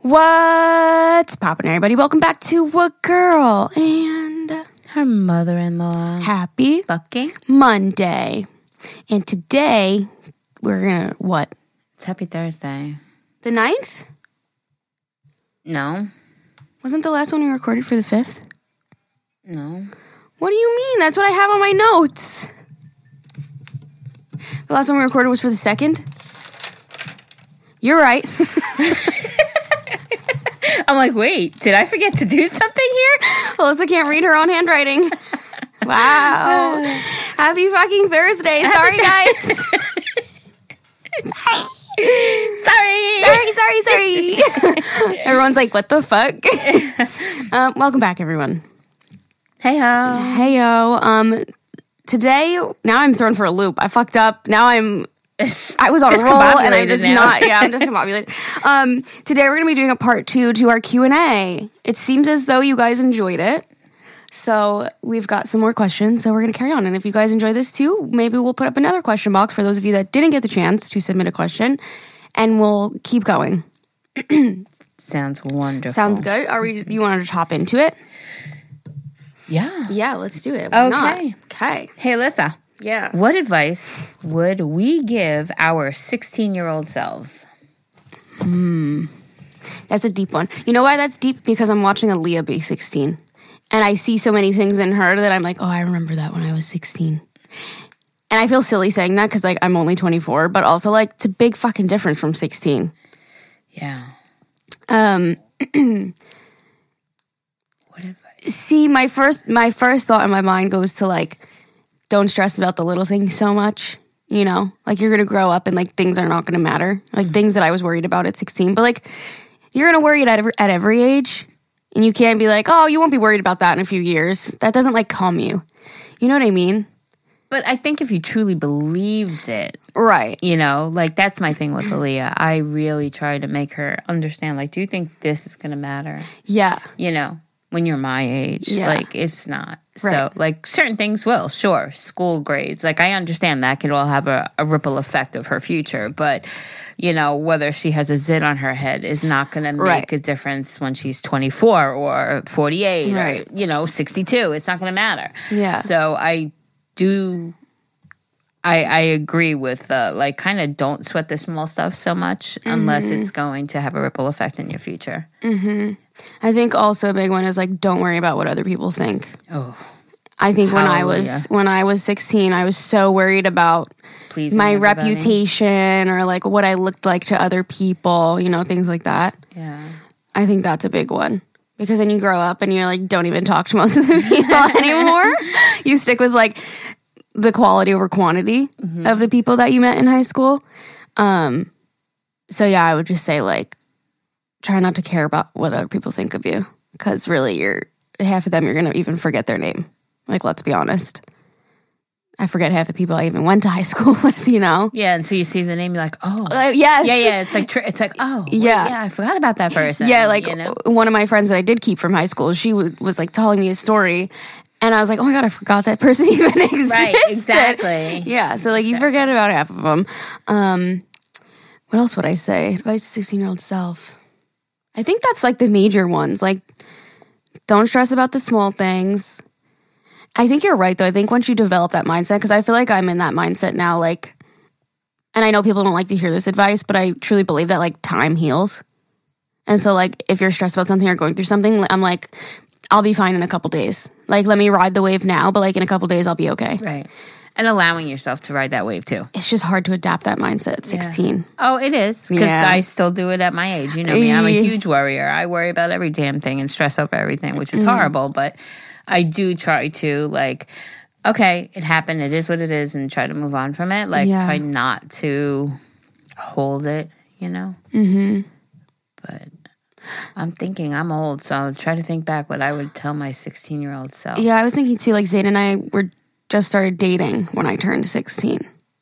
What's poppin', everybody? Welcome back to What Girl and Her mother in law. happy Fucking. Monday. And today we're gonna what? It's happy Thursday. The 9th? No. Wasn't the last one we recorded for the fifth? No. What do you mean? That's what I have on my notes. The last one we recorded was for the second. You're right. I'm like, wait, did I forget to do something here? Melissa can't read her own handwriting. Wow. Happy fucking Thursday. Sorry, guys. Sorry. sorry, sorry, sorry. Everyone's like, what the fuck? um, welcome back, everyone. Hey ho. Hey, yo. Um, today, now I'm thrown for a loop. I fucked up. Now I'm. I was on a roll and I'm just now. not. Yeah, I'm just discombobulated. um, today we're gonna be doing a part two to our Q and A. It seems as though you guys enjoyed it, so we've got some more questions. So we're gonna carry on. And if you guys enjoy this too, maybe we'll put up another question box for those of you that didn't get the chance to submit a question, and we'll keep going. Sounds wonderful. Sounds good. Are we? You wanted to hop into it? Yeah. Yeah, let's do it. Why not? Okay. Okay. Hey, Alyssa. Yeah. What advice would we give our 16 year old selves? That's a deep one. You know why that's deep? Because I'm watching Aaliyah be 16. And I see so many things in her that I'm like, oh, I remember that when I was 16. And I feel silly saying that because like I'm only 24, but also like it's a big fucking difference from 16. Yeah. Um, What advice? see, my first my first thought in my mind goes to like, don't stress about the little things so much. You know, like you're gonna grow up and like things are not gonna matter. Like mm-hmm. things that I was worried about at 16, but like you're gonna worry at every, at every age, and you can't be like, oh, you won't be worried about that in a few years. That doesn't like calm you. You know what I mean? But I think if you truly believed it, Right. you know, like that's my thing with Aaliyah. I really try to make her understand, like, do you think this is to matter? Yeah. You know, when you're my age, Yeah. like, it's not. So, like, certain things will, sure. School grades, like, I understand that could all have a, a ripple effect of her future, but, you know, whether she has a zit on her head is not going to make Right. a difference when she's 24 or 48 Right. or, you know, 62. It's not going to matter. Yeah. So, I do I, I agree with uh, like kind of don't sweat the small stuff so much unless Mm-hmm. it's going to have a ripple effect in your future. I think also a big one is like don't worry about what other people think. Oh, I think when I was when I was 16, I was so worried about please. my reputation or like what I looked like to other people, you know, things like that. Yeah. I think that's a big one. Because then you grow up and you're like, don't even talk to most of the people anymore. you stick with like the quality over quantity of the people that you met in high school. Um, so yeah, I would just say like, try not to care about what other people think of you. Cause really you're half of them, you're going to even forget their name. Like, let's be honest. I forget half the people I even went to high school with, you know? Yeah, and so you see the name, you're like, oh, Uh, yes. yeah, yeah. It's like tr- it's like, oh, wait, Yeah. yeah. I forgot about that person. Yeah, like you know? one of my friends that I did keep from high school, she was, was like telling me a story, and I was like, "Oh my god, I forgot that person even existed." right, exactly. Yeah, so like you forget about half of them. Um, what else would I say? Advice to sixteen year old self. I think that's like the major ones. Like, don't stress about the small things. I think you're right though. I think once you develop that mindset, because I feel like I'm in that mindset now. Like, and I know people don't like to hear this advice, but I truly believe that like time heals. And so, like, if you're stressed about something or going through something, I'm like, I'll be fine in a couple days. Like, let me ride the wave now, but like in a couple days, I'll be okay. Right. And allowing yourself to ride that wave too. It's just hard to adapt that mindset at 16. Oh, it is because Yeah. I still do it at my age. You know me; I'm a huge worrier. I worry about every damn thing and stress over everything, which is Mm-hmm. horrible. But I do try to like, okay, it happened. It is what it is, and try to move on from it. Like, Yeah. try not to hold it. You know. Mm-hmm. But I'm thinking I'm old, so I'll try to think back what I would tell my 16 year old self. Yeah, I was thinking too, like, Zayn and I were just started dating when I turned 16.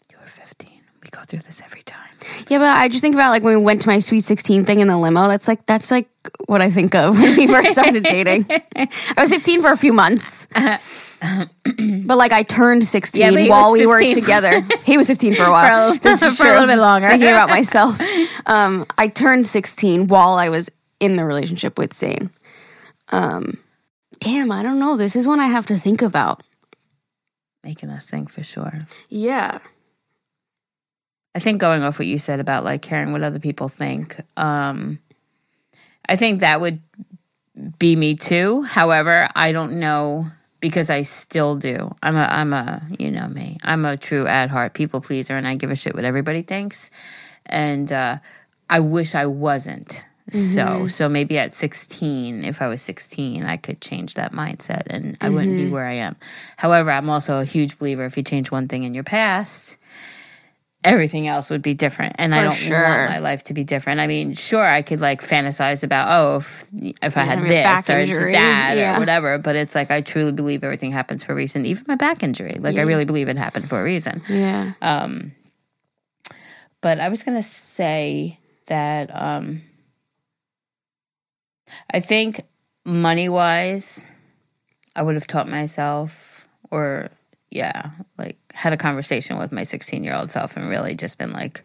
You were 15. We go through this every time. Yeah, but I just think about like when we went to my sweet 16 thing in the limo. That's like, that's like what I think of when we first started dating. I was 15 for a few months. but like I turned 16 Yeah, while we were together. He was 15 for a while. For a- for a little bit longer. Thinking about myself. Um, I turned 16 while I was in the relationship with Zane. Um, damn, I don't know. This is one I have to think about. Making us think for sure. Yeah. I think going off what you said about like caring what other people think, um, I think that would be me too. However, I don't know because I still do. I'm a I'm a you know me. I'm a true at heart people pleaser and I give a shit what everybody thinks. And uh, I wish I wasn't. So so maybe at 16 if I was 16 I could change that mindset and I wouldn't be where I am. However, I'm also a huge believer if you change one thing in your past, everything else would be different. And i don't sure. want my life to be different. I mean sure i could like fantasize about oh if, if i had have your back this or injury, that yeah. or whatever. But it's like i truly believe everything happens for a reason even my back injury. Like i really believe it happened for a reason. Yeah. um but i was gonna say that um i think money wise i would have taught myself or yeah like had a conversation with my 16 year old self and really just been like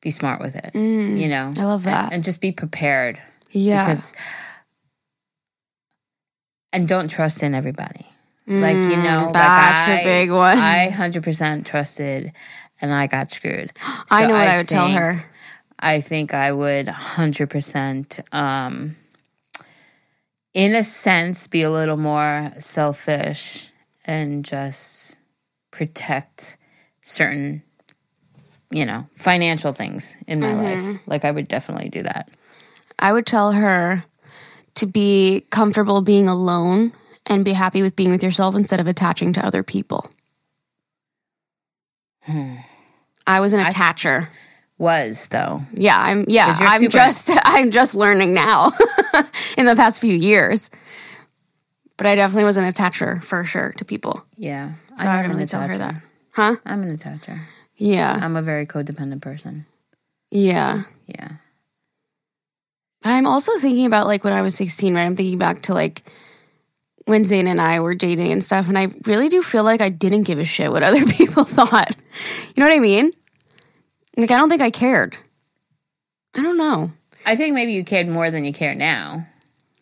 be smart with it you know Mm. I love that. and just be prepared yeah. because and don't trust in everybody like you know Mm, that's like a big one. i 100% trusted and i got screwed I know what I, would tell her. I think i would 100% um in a sense be a little more selfish and just protect certain you know financial things in my Mm-hmm. life like i would definitely do that I would tell her to be comfortable being alone and be happy with being with yourself instead of attaching to other people. I was an attacher. Was though Yeah, I'm yeah, I'm super- just I'm just learning now in the past few years. But I definitely was an attacher for sure to people. Yeah, So I an really tell her that. Huh? I'm an attacher. Yeah. I'm a very codependent person. Yeah. Yeah. But I'm also thinking about like when I was 16, right? I'm thinking back to like when Zayn and I were dating and stuff, and I really do feel like I didn't give a shit what other people thought. You know what I mean? Like I don't think I cared. I don't know. I think maybe you cared more than you care now.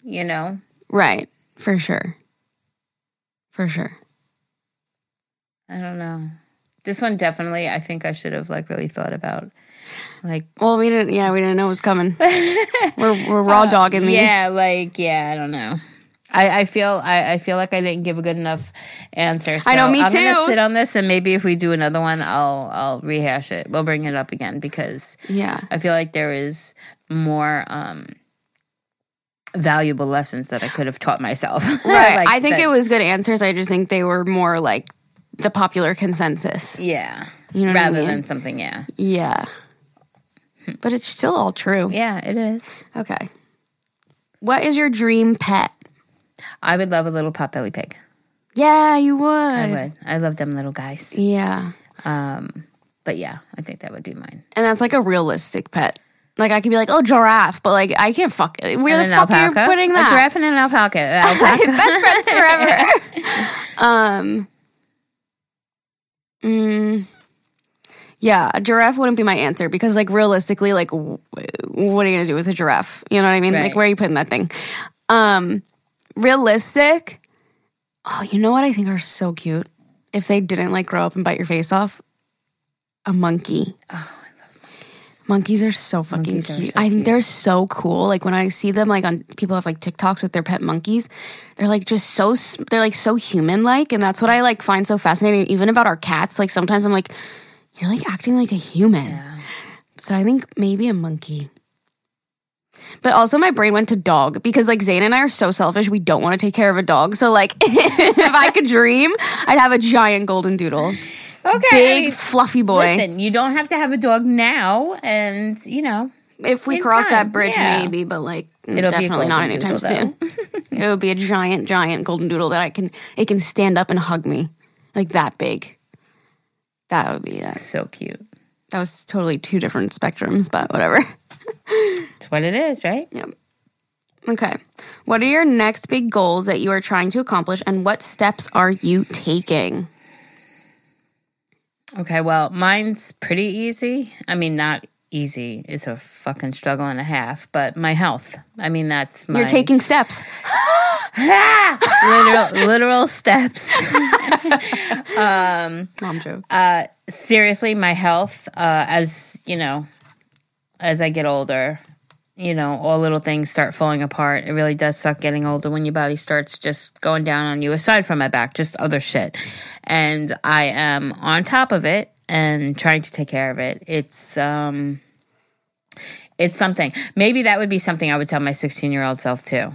You know? Right. For sure. For sure. I don't know. This one definitely I think I should have like really thought about. Like Well, we didn't. Yeah, we didn't know it was coming. we're we're raw uh, dogging these. Yeah, like yeah, I don't know. I, I feel I, I feel like I didn't give a good enough answer. So I know, me I'm gonna sit on this and maybe if we do another one I'll I'll rehash it. We'll bring it up again because Yeah. I feel like there is more um valuable lessons that I could have taught myself. Right. Like I think that- it was good answers. I just think they were more like the popular consensus. Yeah. You know what I Rather mean? than something, yeah. Yeah. But it's still all true. Yeah, it is. Okay. What is your dream pet? I would love a little potbelly pig. Yeah, you would. I would. I love them little guys. Yeah. Um, but yeah, I think that would be mine. And that's like a realistic pet. Like I could be like, oh, giraffe, but like I can't fuck. Where the And an fuck are you alpaca? putting A that? giraffe and an alpaca. alpaca. Best friends forever. um. Mm, yeah, a giraffe wouldn't be my answer because, like, realistically, like, w- what are you gonna do with a giraffe? You know what I mean? Like, where are you putting that thing? Um, realistic. Oh, you know what I think are so cute? If they didn't like grow up and bite your face off, a monkey. Oh, I love monkeys. Monkeys are so fucking Monkeys are cute. so I think cute. they're so cool. Like when I see them, like on people have like TikToks with their pet monkeys, they're like just so s- they're like so human like, and that's what I like find so fascinating. Even about our cats, like sometimes I'm like, you're like acting like a human. So I think maybe a monkey. But also, my brain went to dog because, like, Zane and I are so selfish. We don't want to take care of a dog. So, like, if I could dream, I'd have a giant golden doodle, Okay. big fluffy boy. Listen, you don't have to have a dog now, and you know if we cross time, that bridge, yeah. maybe, but like, It'll definitely not anytime soon. it would be a giant, giant golden doodle that I can it can stand up and hug me like that big. That would be that. so cute. That was totally two different spectrums, but whatever. It's what it is, right? Yep. Okay. What are your next big goals that you are trying to accomplish and what steps are you taking? Okay, well, mine's pretty easy. I mean, not easy. It's a fucking struggle and a half, but my health. I mean, that's my You're taking steps. literal literal steps. Mom joke. Uh seriously, my health uh as, you know, as I get older, you know, all little things start falling apart. It really does suck getting older when your body starts just going down on you, aside from my back, just other shit. And I am on top of it and trying to take care of it. It's, um, it's something. Maybe that would be something I would tell my 16 year old self too.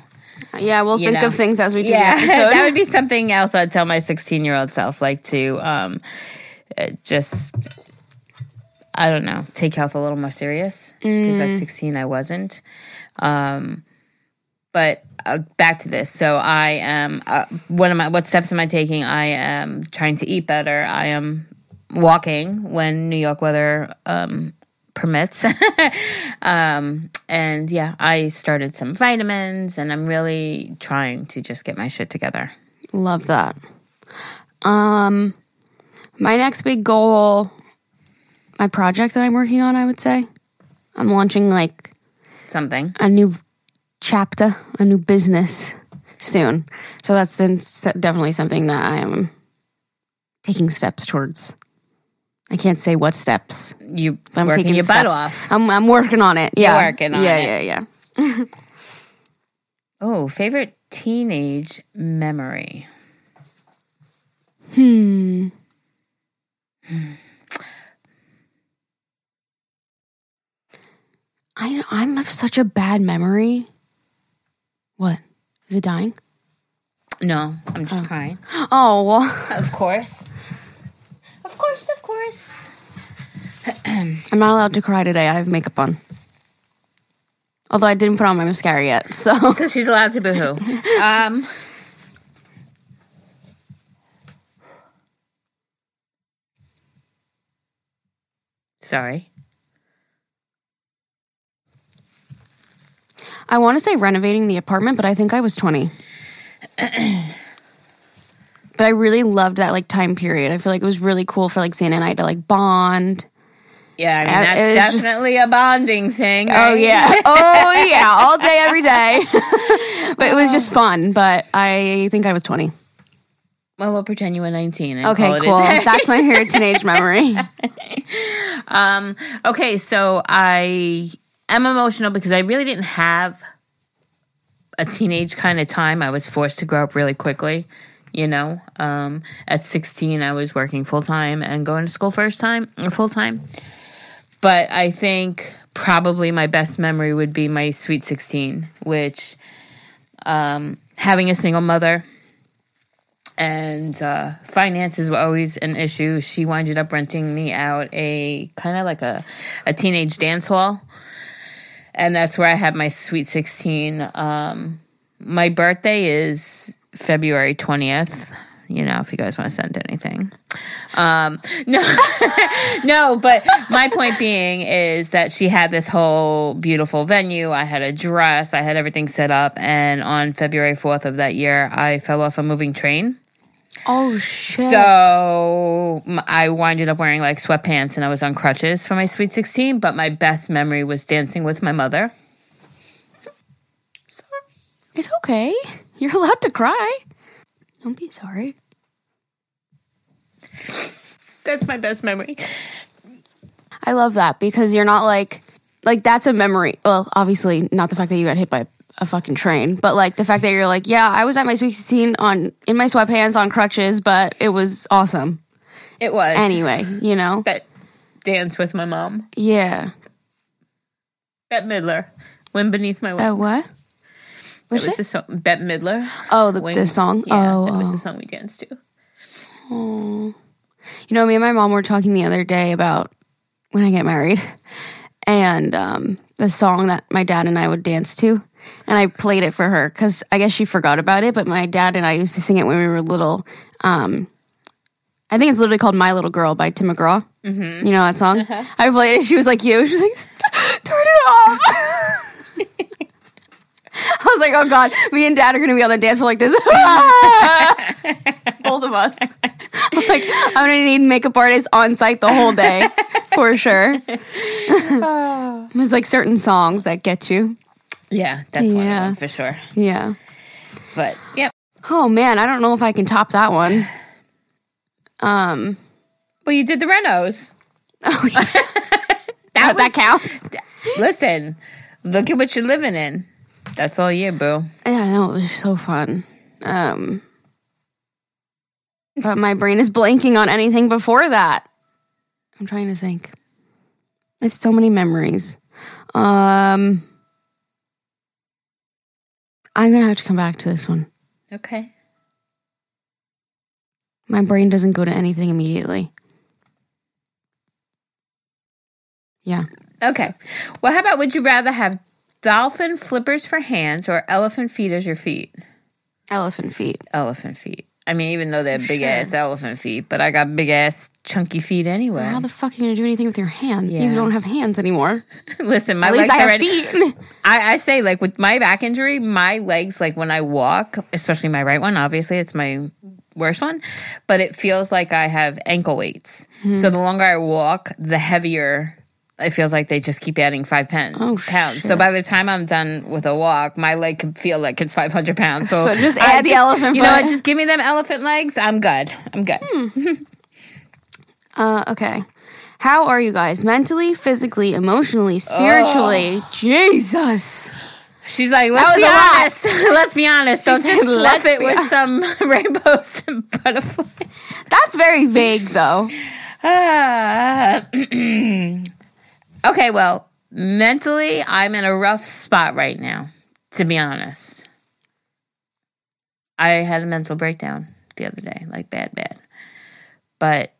Yeah, we'll you think know. of things as we do Yeah, the episode. that would be something else I'd tell my 16 year old self, like to um, uh, just, I don't know, take health a little more serious because Mm. at 16 I wasn't. Um, but uh, back to this. So I am, uh, what am I, what steps am I taking? I am trying to eat better. I am walking when New York weather um, permits. um, and yeah, I started some vitamins and I'm really trying to just get my shit together. Love that. Um, my next big goal, my project that I'm working on, I would say, I'm launching like Something. a new chapter, a new business soon. So that's definitely something that I am taking steps towards. I can't say what steps. You but I'm working taking your butt off. I'm I'm working on it. Yeah, working on yeah, it. yeah, yeah. Oh, favorite teenage memory. Hmm. Hmm. I I have such a bad memory. What is it dying? No, I'm just crying. Oh well, Of course. Of course, of course. I'm not allowed to cry today. I have makeup on. Although I didn't put on my mascara yet, so So she's allowed to boohoo. um, sorry. I want to say renovating the apartment, but I think I was 20. but I really loved that like time period. I feel like it was really cool for like Santa and I to like bond. Yeah, I mean Uh, that's it was just- definitely a bonding thing. Oh yeah. Oh yeah, all day every day. but it was just fun, but I think I was 20. Well, we'll pretend you were 19. And Okay, call it a cool. That's my teenage memory. Um, okay, so I am emotional because I really didn't have a teenage kind of time. I was forced to grow up really quickly. You know, um, at 16, I was working full time and going to school first time, full time. But I think probably my best memory would be my sweet 16, which um, having a single mother and uh, finances were always an issue. She winded up renting me out a kind of like a, a teenage dance hall. And that's where I had my sweet 16. Um, my birthday is February 20th. You know, if you guys want to send anything. Um, no, no, but my point being is that she had this whole beautiful venue. I had a dress, I had everything set up. And on February 4th of that year, I fell off a moving train. Oh shit. So I winded up wearing like sweatpants and I was on crutches for my sweet 16. But my best memory was dancing with my mother. Sorry, it's okay. You're allowed to cry. Don't be sorry. That's my best memory. I love that because you're not like like that's a memory. Well, obviously not the fact that you got hit by a fucking train, but like the fact that you're like, yeah, I was at my sweet 16 on in my sweatpants on crutches, but it was awesome. It was. Anyway, you know. That dance with my mom. Yeah. Bette Midler. Wind Beneath My Wings. Uh, what? That was it? the song. Bette Midler. Oh, the, the song. Yeah, oh, that was oh. the song we danced to. You know, me and my mom were talking the other day about when I get married and um, the song that my dad and I would dance to. And I played it for her because I guess she forgot about it. But my dad and I used to sing it when we were little. Um, I think it's literally called "My Little Girl" by Tim McGraw. Mm-hmm. You know that song? I played it. She was like, "You." She was like, "Turn it off." I was like, oh god, me and dad are gonna be on the dance floor like this. Both of us. I'm like, I'm gonna need makeup artists on site the whole day for sure. There's like certain songs that get you. Yeah, that's one of them for sure. Yeah. But yep. Oh man, I don't know if I can top that one. Um, Well, you did the Renos. oh, yeah, That, that was, counts. Listen, look at what you're living in. That's all you, boo. Yeah, I know it was so fun. Um, but my brain is blanking on anything before that. I'm trying to think. I have so many memories. Um, I'm gonna have to come back to this one. Okay. My brain doesn't go to anything immediately. Yeah. Okay. Well, how about would you rather have dolphin flippers for hands or elephant feet as your feet? Elephant feet. Elephant feet. I mean, even though they're big Sure. ass elephant feet, but I got big ass chunky feet anyway. How the fuck are you gonna do anything with your hand? Yeah. You don't have hands anymore. Listen, my At least legs I have already. feet. I, I say like with my back injury, my legs like when I walk, especially my right one, obviously it's my worst one, but it feels like I have ankle weights. Hmm. So the longer I walk, the heavier it feels like they just keep adding five pen, Oh, pounds. So by the time I'm done with a walk, my leg could feel like it's 500 pounds. So, So just I add the elephant You know what? foot. Just give me them elephant legs. I'm good. I'm good. Uh, okay. How are you guys? Mentally, physically, emotionally, spiritually? Jesus. She's like, let's be honest. let's be honest. Don't just "Let's it with hon-" some rainbows and butterflies. That's very vague, though. Ah. okay, well, mentally, I'm in a rough spot right now, to be honest. I had a mental breakdown the other day, like bad, bad. But,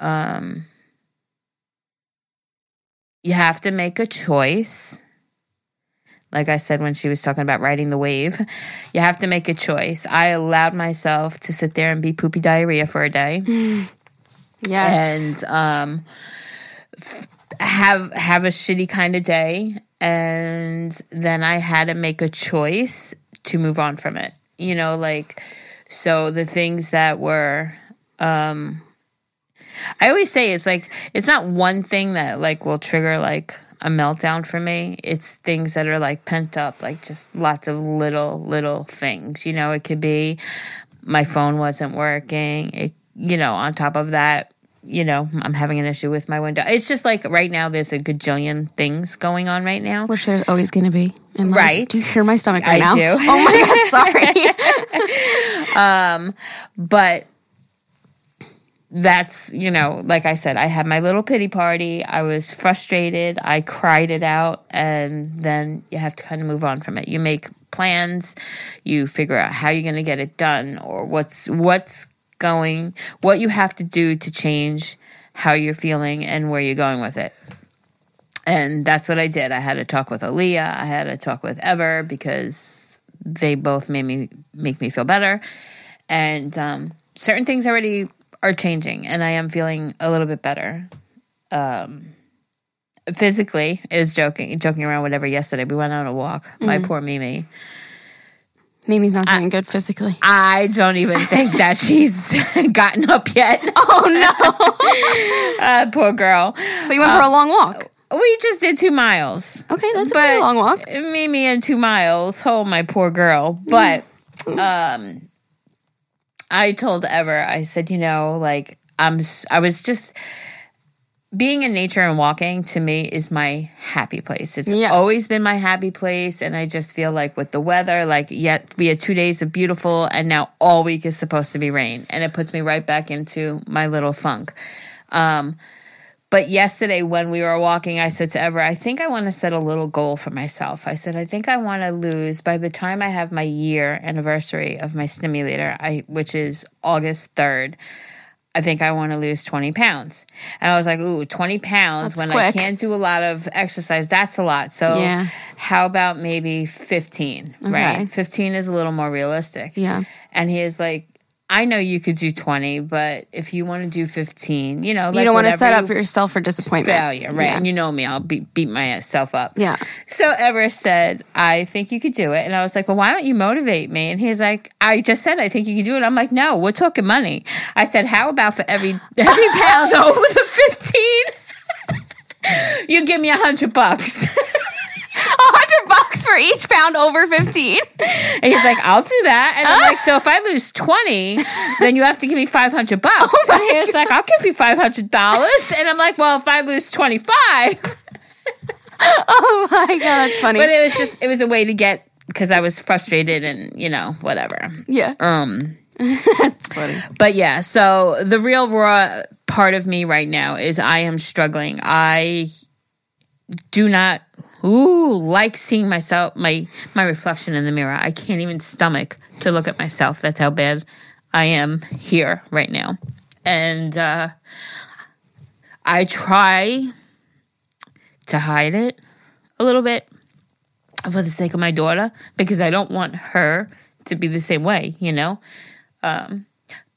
um, you have to make a choice. Like I said when she was talking about riding the wave, you have to make a choice. I allowed myself to sit there and be poopy diarrhea for a day Yes. and um, have have a shitty kind of day, and then I had to make a choice to move on from it. You know, like so the things that were. Um, I always say it's like it's not one thing that like will trigger like a meltdown for me. It's things that are like pent up, like just lots of little little things. You know, it could be my phone wasn't working. It, you know, on top of that, you know, I'm having an issue with my window. It's just like right now, there's a gajillion things going on right now. Which there's always going to be in life. Right. Do you hear my stomach right I now? do. Oh my God, sorry. Um, but that's, you know, like I said, I had my little pity party. I was frustrated. I cried it out. And then you have to kind of move on from it. You make plans, you figure out how you're going to get it done or what's, what's going, what you have to do to change how you're feeling and where you're going with it. And that's what I did. I had a talk with Aaliyah. I had a talk with Ever because they both made me make me feel better. And um, certain things already are changing, and I am feeling a little bit better. Um, physically, is joking joking around whatever. Yesterday, we went on a walk. My poor Mimi. Mimi's not doing good physically. I don't even think that she's gotten up yet. Oh no. Uh, poor girl. so you went for a long walk. We just did two miles. Okay, that's a pretty long walk. Mimi and two miles. Oh, my poor girl. But um, I told Ever, I said, you know, like I'm. I was just being in nature and walking to me is my happy place. It's Yeah. always been my happy place, and I just feel like with the weather, like yet we had two days of beautiful, and now all week is supposed to be rain, and it puts me right back into my little funk. Um, but yesterday, when we were walking, I said to Ever, I think I want to set a little goal for myself. I said, I think I want to lose by the time I have my year anniversary of my stimulator, I, which is August 3rd. I think I want to lose 20 pounds. And I was like, ooh, 20 pounds That's when I can't do a lot of exercise, that's a lot. So, Yeah. how about maybe 15, Okay. right? 15 is a little more realistic. Yeah. And he is like, I know you could do 20, but if you want to do 15, you know, you don't want to set up yourself for disappointment. failure, right? Yeah. And you know me, I'll beat, beat myself up. Yeah. So Ever said, I think you could do it. And I was like, well, why don't you motivate me? And he's like, I just said, I think you could do it. I'm like, no, we're talking money. I said, how about for every, every pound over the 15? you give me a hundred bucks. A hundred bucks for each pound over 15. And he's like, I'll do that. And I'm like, so if I lose 20, then you have to give me 500 bucks. and he was like, I'll give you $500. And I'm like, well, if I lose 25. Oh my God, that's funny. But it was just, it was a way to get, because I was frustrated and, you know, whatever. yeah. Um, That's funny. but yeah, so the real raw part of me right now is I am struggling. I do not ooh like seeing myself my my reflection in the mirror. I can't even stomach to look at myself. That's how bad I am here right now. And uh I try to hide it a little bit for the sake of my daughter because I don't want her to be the same way, you know? Um,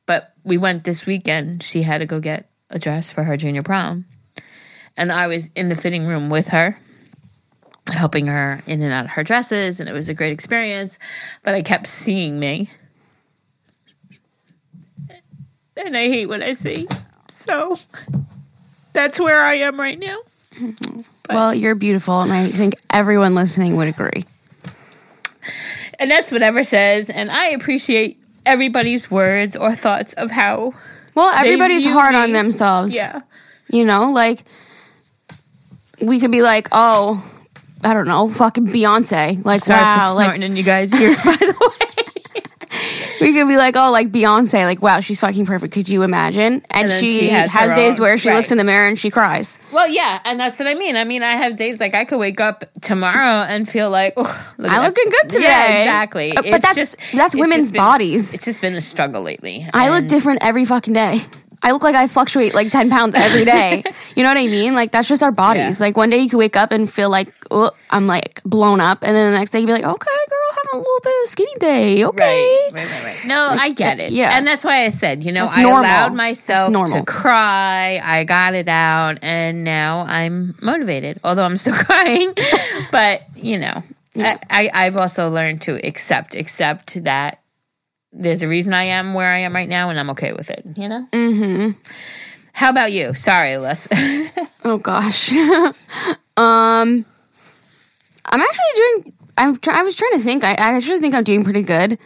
but we went this weekend. She had to go get a dress for her junior prom. And I was in the fitting room with her, helping her in and out of her dresses. And it was a great experience. But I kept seeing me. And I hate what I see. So that's where I am right now. Well, you're beautiful, and I think everyone listening would agree. And that's whatever says. And I appreciate everybody's words or thoughts of how. Well, everybody's hard me. on themselves. Yeah. You know, like we could be like, oh, I don't know, fucking Beyonce. Like, Sorry wow, like in you guys' ears, by the way. we could be like, oh, like Beyonce, like wow, she's fucking perfect. Could you imagine? And, And she, she has has, days own- where she right. looks in the mirror and she cries. Well, yeah, and that's what I mean. I mean, I have days like I could wake up tomorrow and feel like, oh, look I that." looking good today. Yeah, exactly. Uh, but It's that's- just- that's women's just been- bodies. It's just been a struggle lately. I look different every fucking day. I look like I fluctuate like 10 pounds every day. you know what I mean? Like, that's just our bodies. Yeah. Like, one day you can wake up and feel like, oh, I'm like blown up. And then the next day you be like, okay, girl, having a little bit of skinny day. Okay. Right, right, right, right. No, I get it. yeah. and that's why I said, you know, I allowed myself to cry. I got it out, and now I'm motivated. Although I'm still crying, but you know, I, I I've also learned to accept accept that there's a reason I am where I am right now, and I'm okay with it. You know. Mm-hmm. How about you? Sorry, Les. Oh, gosh. um, I'm actually doing, I'm try, I was trying to think. I, I actually think I'm doing pretty good.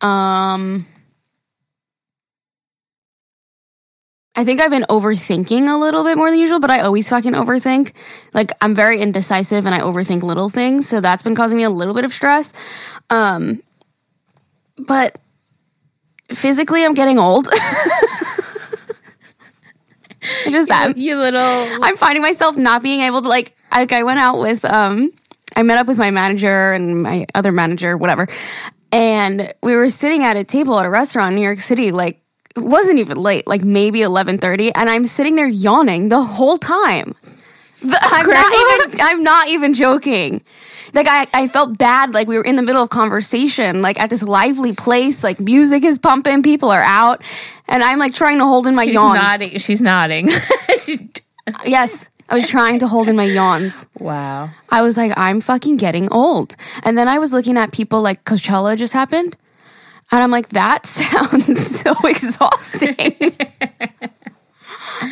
Um, I think I've been overthinking a little bit more than usual, but I always fucking overthink. Like I'm very indecisive and I overthink little things, so that's been causing me a little bit of stress. Um but physically I'm getting old. I just am. you little. I'm finding myself not being able to like like I went out with um I met up with my manager and my other manager, whatever. And we were sitting at a table at a restaurant in New York City, like it wasn't even late, like maybe 11:30, and I'm sitting there yawning the whole time. The- I'm not even I'm not even joking. Like I, I felt bad, like we were in the middle of conversation, like at this lively place, like music is pumping, people are out, and I'm like trying to hold in my She's yawns. nodding. She's nodding. She's, uh, Yes, I was trying to hold in my yawns. wow. I was like, I'm fucking getting old. And then I was looking at people like Coachella just happened. And I'm like, that sounds so exhausting. and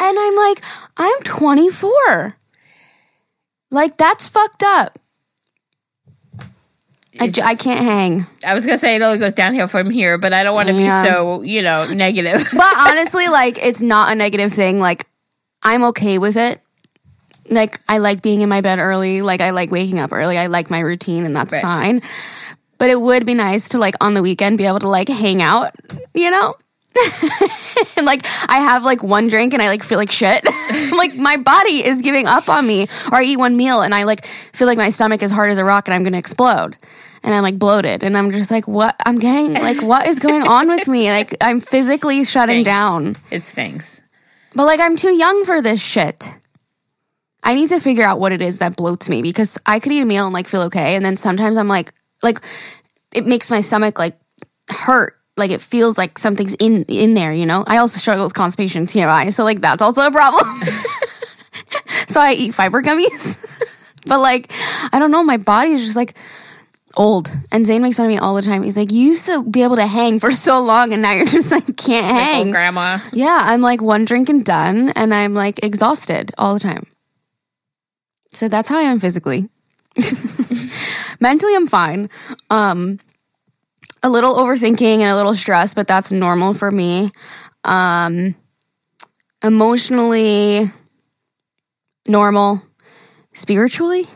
I'm like, I'm 24. Like, that's fucked up. I, I can't hang. I was gonna say it only goes downhill from here, but I don't want to Yeah. be so you know negative. But honestly, like, it's not a negative thing. Like, I'm okay with it. Like, I like being in my bed early. Like, I like waking up early. I like my routine, and that's Right. fine. But it would be nice to, like, on the weekend be able to, like, hang out, you know? and, like, I have, like, one drink and I, like, feel like shit. like, my body is giving up on me. Or I eat one meal and I, like, feel like my stomach is hard as a rock and I'm going to explode. And I'm like bloated, and I'm just like, what? I'm getting like, what is going on with me? Like, I'm physically shutting down. it stinks. But like I'm too young for this shit. I need to figure out what it is that bloats me because I could eat a meal and like feel okay, and then sometimes I'm like, like it makes my stomach like hurt. like it feels like something's in in there, you know. I also struggle with constipation, TMI, so like that's also a problem. so I eat fiber gummies, but like I don't know, my body is just like old. And Zane makes fun of me all the time. He's like, "You used to be able to hang for so long, and now you're just like can't Oh, hang." grandma. Yeah, I'm like one drink and done, and I'm like exhausted all the time. So that's how I am physically. Mentally, I'm fine. Um, a little overthinking and a little stressed, but that's normal for me. Um, emotionally, normal. Spiritually,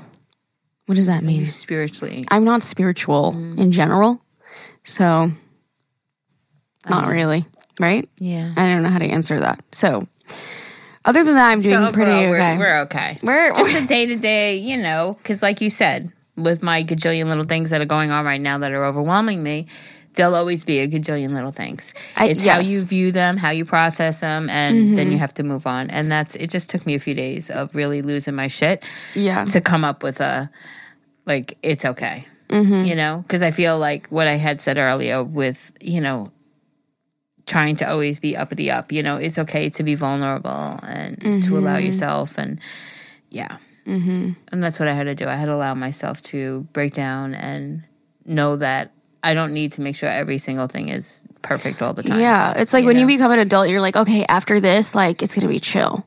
what does that mean? Spiritually. I'm not spiritual mm. in general, so not really, right? Yeah. I don't know how to answer that. So, other than that, I'm doing So pretty overall, okay. We're, we're okay. We're- just the day to day, you know, because like you said, with my gajillion little things that are going on right now that are overwhelming me, there'll always be a gajillion little things. I- it's how yes. Mm-hmm. you view them, how you process them, and then you have to move on. And that's it. Just took me a few days of really losing my shit yeah, to come up with a like it's okay. Mm-hmm. You know, because I feel like what I had said earlier with you know trying to always be uppity up. You know, it's okay to be vulnerable and to allow Mm-hmm. yourself and yeah. Mm-hmm. And that's what I had to do. I had to allow myself to break down and know that I don't need to make sure every single thing is perfect all the time. yeah. It's like you when you become an adult, you're like, okay, after this, like it's gonna be chill.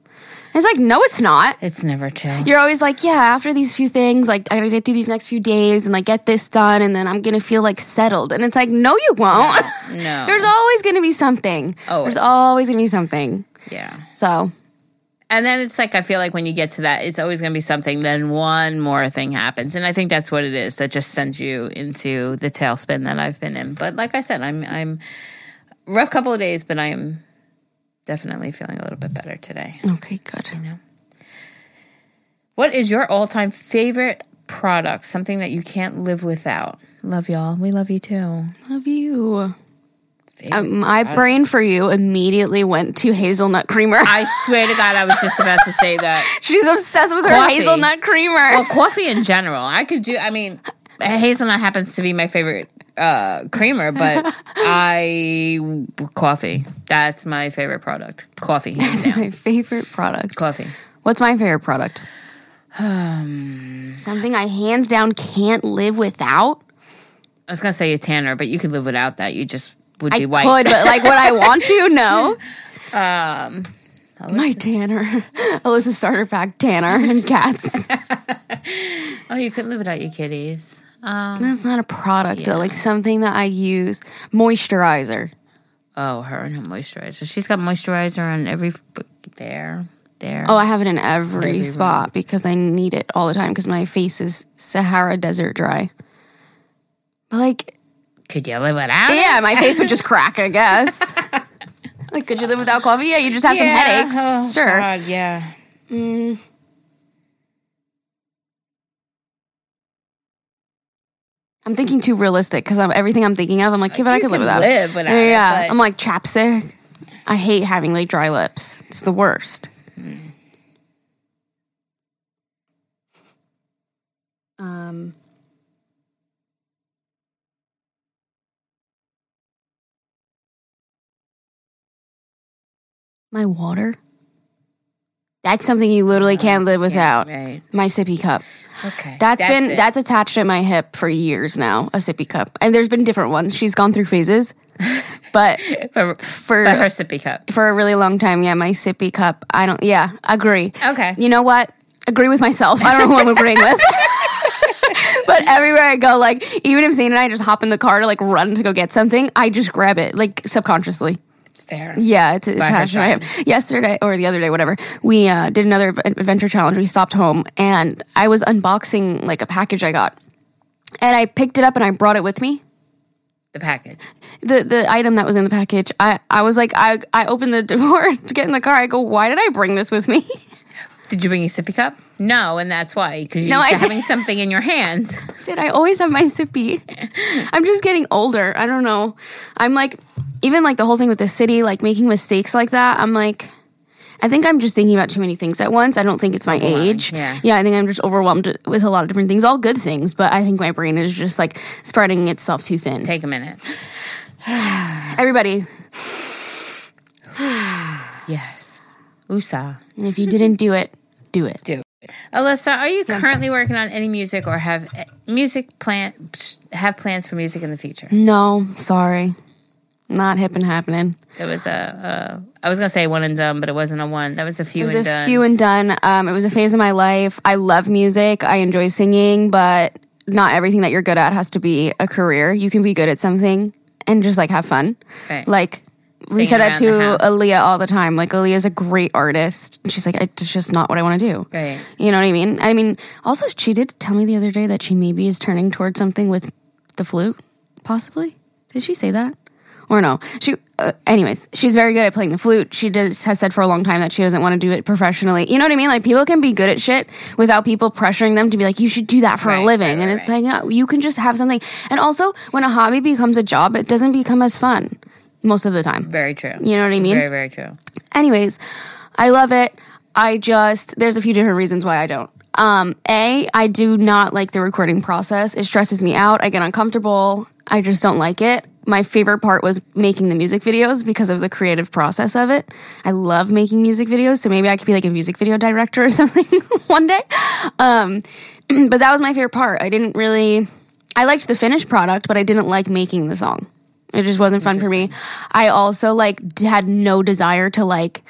It's like, no, it's not. It's never chill. You're always like, yeah, after these few things, like I gotta get through these next few days and like get this done, and then I'm gonna feel like settled. And it's like, no, you won't. No. There's always gonna be something. Always. There's always gonna be something. yeah. So And then it's like I feel like when you get to that, it's always going to be something. Then one more thing happens, and I think that's what it is that just sends you into the tailspin that I've been in. But like I said, I'm I'm rough couple of days, but I am definitely feeling a little bit better today. okay, good. You know? What is your all time favorite product? Something that you can't live without. Love y'all. We love you too. Love you. Um, my brain for you immediately went to hazelnut creamer. I swear to God, I was just about to say that. She's obsessed with her Coffee. hazelnut creamer. Well, coffee in general. I could do. I mean, hazelnut happens to be my favorite uh, creamer, but I coffee. That's my favorite product. Coffee. That's down. my favorite product. Coffee. What's my favorite product? Something I hands down can't live without. I was gonna say a tanner, but you could live without that. You just would I be white. could, but like what I want to, no. Um, My Tanner, Alyssa starter pack Tanner and cats. oh, you couldn't live without your kitties. Um, That's not a product though. Like something that I use. Moisturizer. oh, her and her moisturizer. She's got moisturizer on every there, there. Oh, I have it in every spot because I need it all the time because my face is Sahara desert dry. But like, Could you live without? it? yeah, my face would just crack. I guess. like, could you live without coffee? Yeah, you just have some Yeah. headaches. Oh, sure. God, yeah. Mm. I'm thinking too realistic because I'm everything I'm thinking of. I'm like, yeah, but I You could live can without. live without yeah, it, yeah. but- I'm like chapstick. I hate having like dry lips. It's the worst. Um. My water. That's something you literally can't live without. Right. My sippy cup. Okay. That's been it. that's attached at my hip for years now. A sippy cup, and there's been different ones. She's gone through phases, but for, for for her sippy cup. for a really long time, yeah, my sippy cup. I don't. Yeah, agree. Okay. You know what? Agree with myself. I don't know who I'm agreeing with. but everywhere I go, like even if Zane and I just hop in the car to like run to go get something, I just grab it like subconsciously. It's there. Yeah, it's, it's by her attached to my hip. Yesterday or the other day, whatever, we uh, did another adventure challenge. We stopped home and I was unboxing like a package I got, and I picked it up and I brought it with me. The package. The the item that was in the package, I I was like, I I opened the door to get in the car. I go, why did I bring this with me? Did you bring your sippy cup? No, and that's why because you're No, used I to having something in your hands. Did I always have my sippy? I'm just getting older. I don't know. I'm like, even like the whole thing with the city, like making mistakes like that. I'm like, I think I'm just thinking about too many things at once. I don't think it's my age. yeah. Yeah, I think I'm just overwhelmed with a lot of different things, all good things, but I think my brain is just like spreading itself too thin. Take a minute. Everybody, Yes. USA. If you didn't do it, do it. Do it. Alyssa, are you currently working on any music or have eh, music plan have plans for music in the future? No, sorry. Not hip and happening. There was a, a I was gonna say one and done, but it wasn't a one. That was a few It was and a done. few and done. Um, it was a phase of my life. I love music. I enjoy singing, but not everything that you're good at has to be a career. You can be good at something and just like have fun. Right. Like we said that to. Aaliyah all the time. Like Aaliyah's a great artist. She's like, it's just not what I want to do. Right. You know what I mean? I mean, also she did tell me the other day that she maybe is turning towards something with the flute, possibly. Did she say that? Or no? She. Uh, anyways, she's very good at playing the flute. She does has said for a long time that she doesn't want to do it professionally. You know what I mean? Like people can be good at shit without people pressuring them to be like, you should do that for Right, a living. right, and it's like, no, you can just have something. And also, when a hobby becomes a job, it doesn't become as fun most of the time. Very true. You know what I mean? Very, very true. Anyways, I love it. I just there's a few different reasons why I don't. Um, a, I do not like the recording process. It stresses me out. I get uncomfortable. I just don't like it. My favorite part was making the music videos because of the creative process of it. I love making music videos, so maybe I could be like a music video director or something one day. Um, but that was my favorite part. I didn't really I liked the finished product, but I didn't like making the song. It just wasn't fun for me. I also like had no desire to like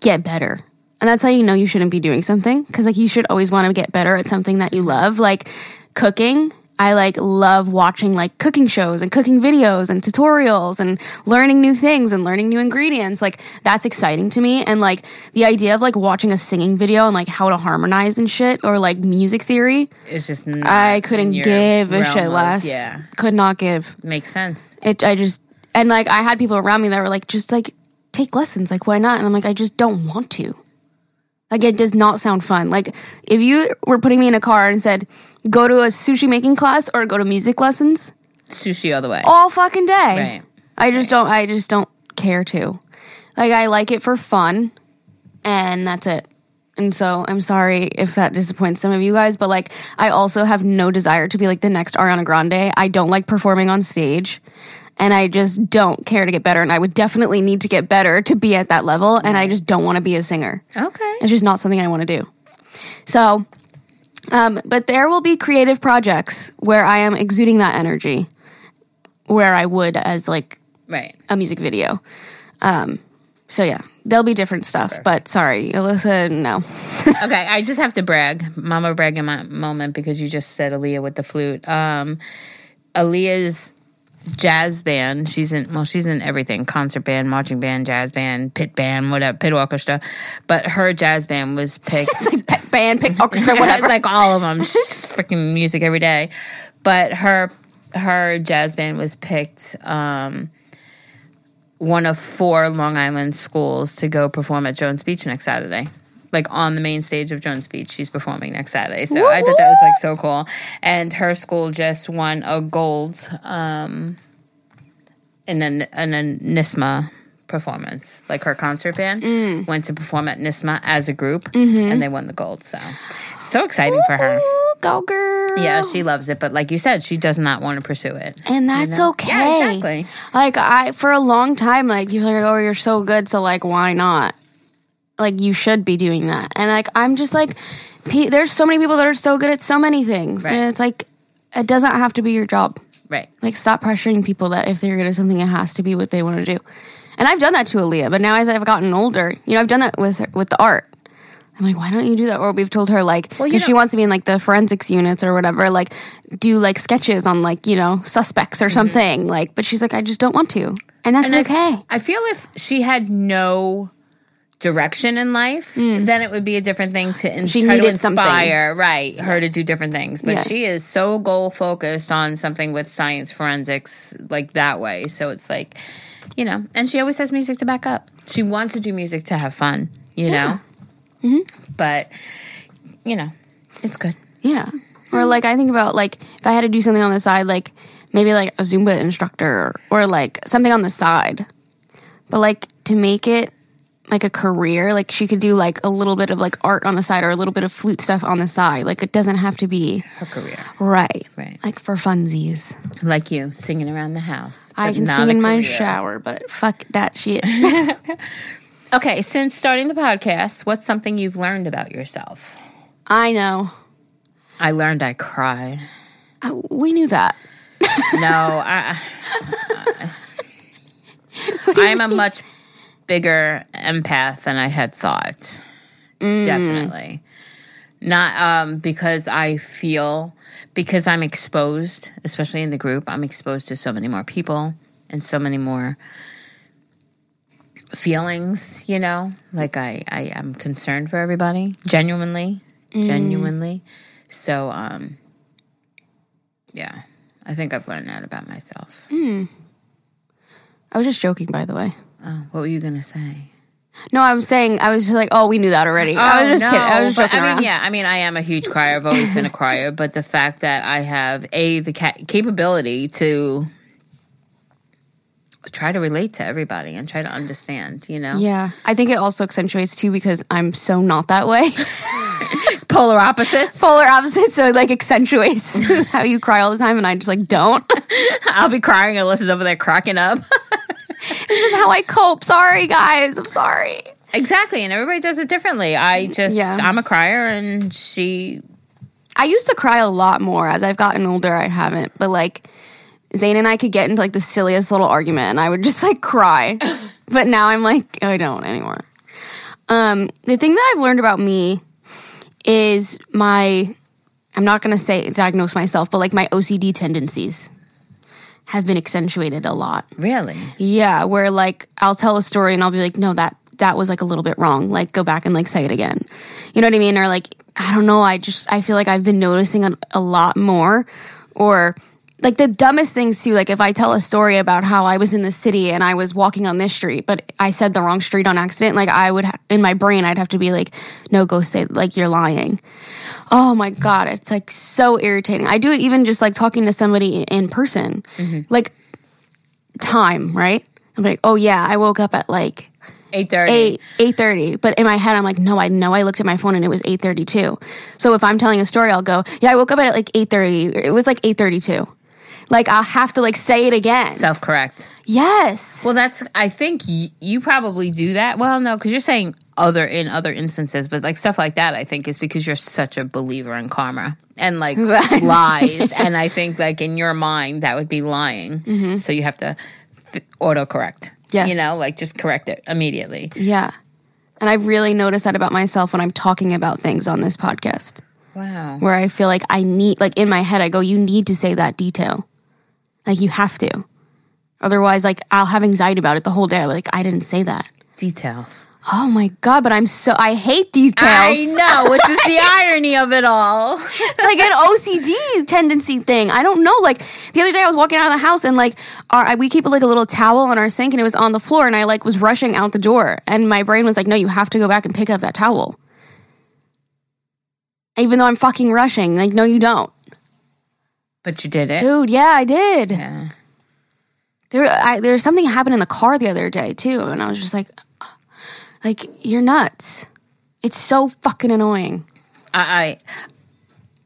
get better. And that's how you know you shouldn't be doing something cuz like you should always want to get better at something that you love, like cooking. I like love watching like cooking shows and cooking videos and tutorials and learning new things and learning new ingredients. Like that's exciting to me and like the idea of like watching a singing video and like how to harmonize and shit or like music theory, It's just not I couldn't give a shit of- less. Yeah, Could not give. makes sense. It I just and like I had people around me that were like just like take lessons like why not and I'm like I just don't want to. Like it does not sound fun. Like if you were putting me in a car and said go to a sushi making class or go to music lessons Sushi all the way. all fucking day. Right. I just don't I just don't care to. Like I like it for fun and that's it. And so I'm sorry if that disappoints some of you guys, but like I also have no desire to be like the next Ariana Grande. I don't like performing on stage. And I just don't care to get better. And I would definitely need to get better to be at that level. And I just don't want to be a singer. Okay. It's just not something I want to do. So, um, but there will be creative projects where I am exuding that energy where I would as like Right. a music video. Um, so yeah, there'll be different stuff. But sorry, Alyssa, no. okay, I just have to brag, Mama bragging my moment because you just said Aaliyah with the flute. Um, Aaliyah's jazz band. She's in well, she's in everything: concert band, marching band, jazz band, pit band, whatever, pit orchestra. But her jazz band was picked. Pet band, pick orchestra, whatever. like all of them, she's freaking music every day. But her her jazz band was picked. Um, one of four Long Island schools to go perform at Jones Beach next Saturday. Like on the main stage of Jones Beach, she's performing next Saturday. So I thought that was like so cool. And her school just won a gold um, in an in a NYSSMA performance. Like her concert band went to perform at NYSSMA as a group, and they won the gold. So so exciting for her. Go girl. Yeah, she loves it, but like you said, she does not want to pursue it. and that's okay. Yeah, exactly. Like I, for a long time, like are like, "Oh, you're so good," so like, why not? Like you should be doing that. And like I'm just like, pe- there's so many people that are so good at so many things, Right. and it's like, it doesn't have to be your job. Right. Like stop pressuring people that if they're good at something, it has to be what they want to do. And I've done that to Aaliyah, but now as I've gotten older, you know, I've done that with her, with the art. I'm like, why don't you do that? Or we've told her like, because Well, she wants to be in like the forensics units or whatever, like do like sketches on like you know suspects or something. Like, but she's like, I just don't want to, and that's Mm-hmm. And I- okay. I feel if she had no direction in life, then it would be a different thing to in-. She try to needed something. inspire, right, her to do different things. But Yeah. she is so goal focused on something with science forensics, like that way. So it's like, you know, and she always has music to back up. She wants to do music to have fun, you know. Mm-hmm. But you know, it's good. Yeah. Or like I think about like if I had to do something on the side, like maybe like a Zumba instructor or like something on the side. But like to make it like a career. Like she could do like a little bit of like art on the side or a little bit of flute stuff on the side. Like it doesn't have to be Her career. right. Right. Like for funsies. Like you, singing around the house. I can sing in my shower, but fuck that shit. Okay, since starting the podcast, what's something you've learned about yourself? I know. I learned I cry. Uh, We knew that. No, I. I'm a much bigger empath than I had thought. Definitely. Not um, because I feel, because I'm exposed, especially in the group, I'm exposed to so many more people and so many more feelings, you know? Like I, I am concerned for everybody, genuinely, genuinely. So, um, yeah, I think I've learned that about myself. I was just joking, by the way. Oh, what were you gonna say? No, I was saying I was just like, oh, we knew that already. I was oh, just kidding. I was just Oh, joking I mean, around. yeah, I mean, I am a huge crier. I've always been a crier, but the fact that I have a the ca- capability to try to relate to everybody and try to understand, you know, Yeah, I think it also accentuates too because I'm so not that way. polar opposites. Polar opposite, so it like accentuates how you cry all the time, and I just like don't. I'll be crying and Alyssa's over there cracking up. It's just how I cope. Sorry, guys. I'm sorry. exactly, and everybody does it differently. I just, Yeah. I'm a crier, and she I used to cry a lot more as I've gotten older. I haven't, but like Zane and I could get into like the silliest little argument, and I would just like cry. but now I'm like, I don't anymore. Um, the thing that I've learned about me is my. I'm not gonna say diagnose myself, but like my OCD tendencies have been accentuated a lot. really. Yeah, where like I'll tell a story and I'll be like, no, that that was like a little bit wrong. Like go back and like say it again. You know what I mean? Or like I don't know. I just I feel like I've been noticing a, a lot more. Or like the dumbest things too. Like if I tell a story about how I was in the city and I was walking on this street, but I said the wrong street on accident. Like I would ha- in my brain, I'd have to be like, no, go say like you're lying. Oh my god, it's like so irritating. I do it even just like talking to somebody in person. Mm-hmm. Like time, right? I'm like, oh yeah, I woke up at like Eight thirty. eight eight thirty. But in my head, I'm like, no, I know I looked at my phone and it was eight thirty two. So if I'm telling a story, I'll go, yeah, I woke up at like eight thirty. It was like eight thirty two. Like I'll have to like say it again. Self correct. yes. Well, that's. I think y- you probably do that. Well, no, because you're saying other in other instances, but like stuff like that, I think is because you're such a believer in karma and like lies. and I think like in your mind that would be lying. Mm-hmm. So you have to f- autocorrect. Yes. You know, like just correct it immediately. Yeah. And I really notice that about myself when I'm talking about things on this podcast, Wow. where I feel like I need, like in my head, I go, you need to say that detail. Like you have to. Otherwise, like I'll have anxiety about it the whole day. Like I didn't say that. Details. Oh my god! But I'm so I hate details. I know, which is the irony of it all. It's like an OCD tendency thing. I don't know. Like the other day, I was walking out of the house and like our, we keep like a little towel on our sink and it was on the floor and I like was rushing out the door and my brain was like, no, you have to go back and pick up that towel. Even though I'm fucking rushing, like no, you don't, But you did it. dude. Yeah, I did. Yeah. There, I, there's something happened in the car the other day too, and I was just like, like you're nuts. It's so fucking annoying. I,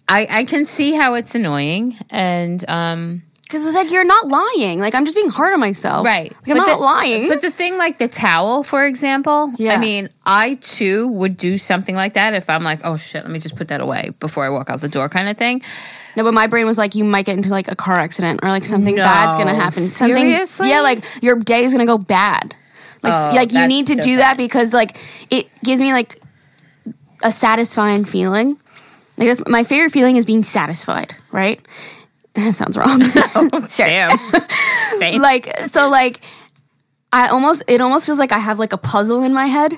I I can see how it's annoying and um Because it's like you're not lying. Like I'm just being hard on myself. Right. Like, I'm But not the- lying. But the thing, like the towel, for example, Yeah. I mean, I too would do something like that if I'm like, oh shit, let me just put that away before I walk out the door, kind of thing. no, but my brain was like, you might get into like a car accident or like something No. bad's gonna happen. Something. Seriously? Yeah, like your day is gonna go bad. Like, Oh, like you need to do that because like it gives me like a satisfying feeling. I guess my favorite feeling is being satisfied. Right? That sounds wrong. Oh, sure. Damn. Same. like so like I almost it almost feels like I have like a puzzle in my head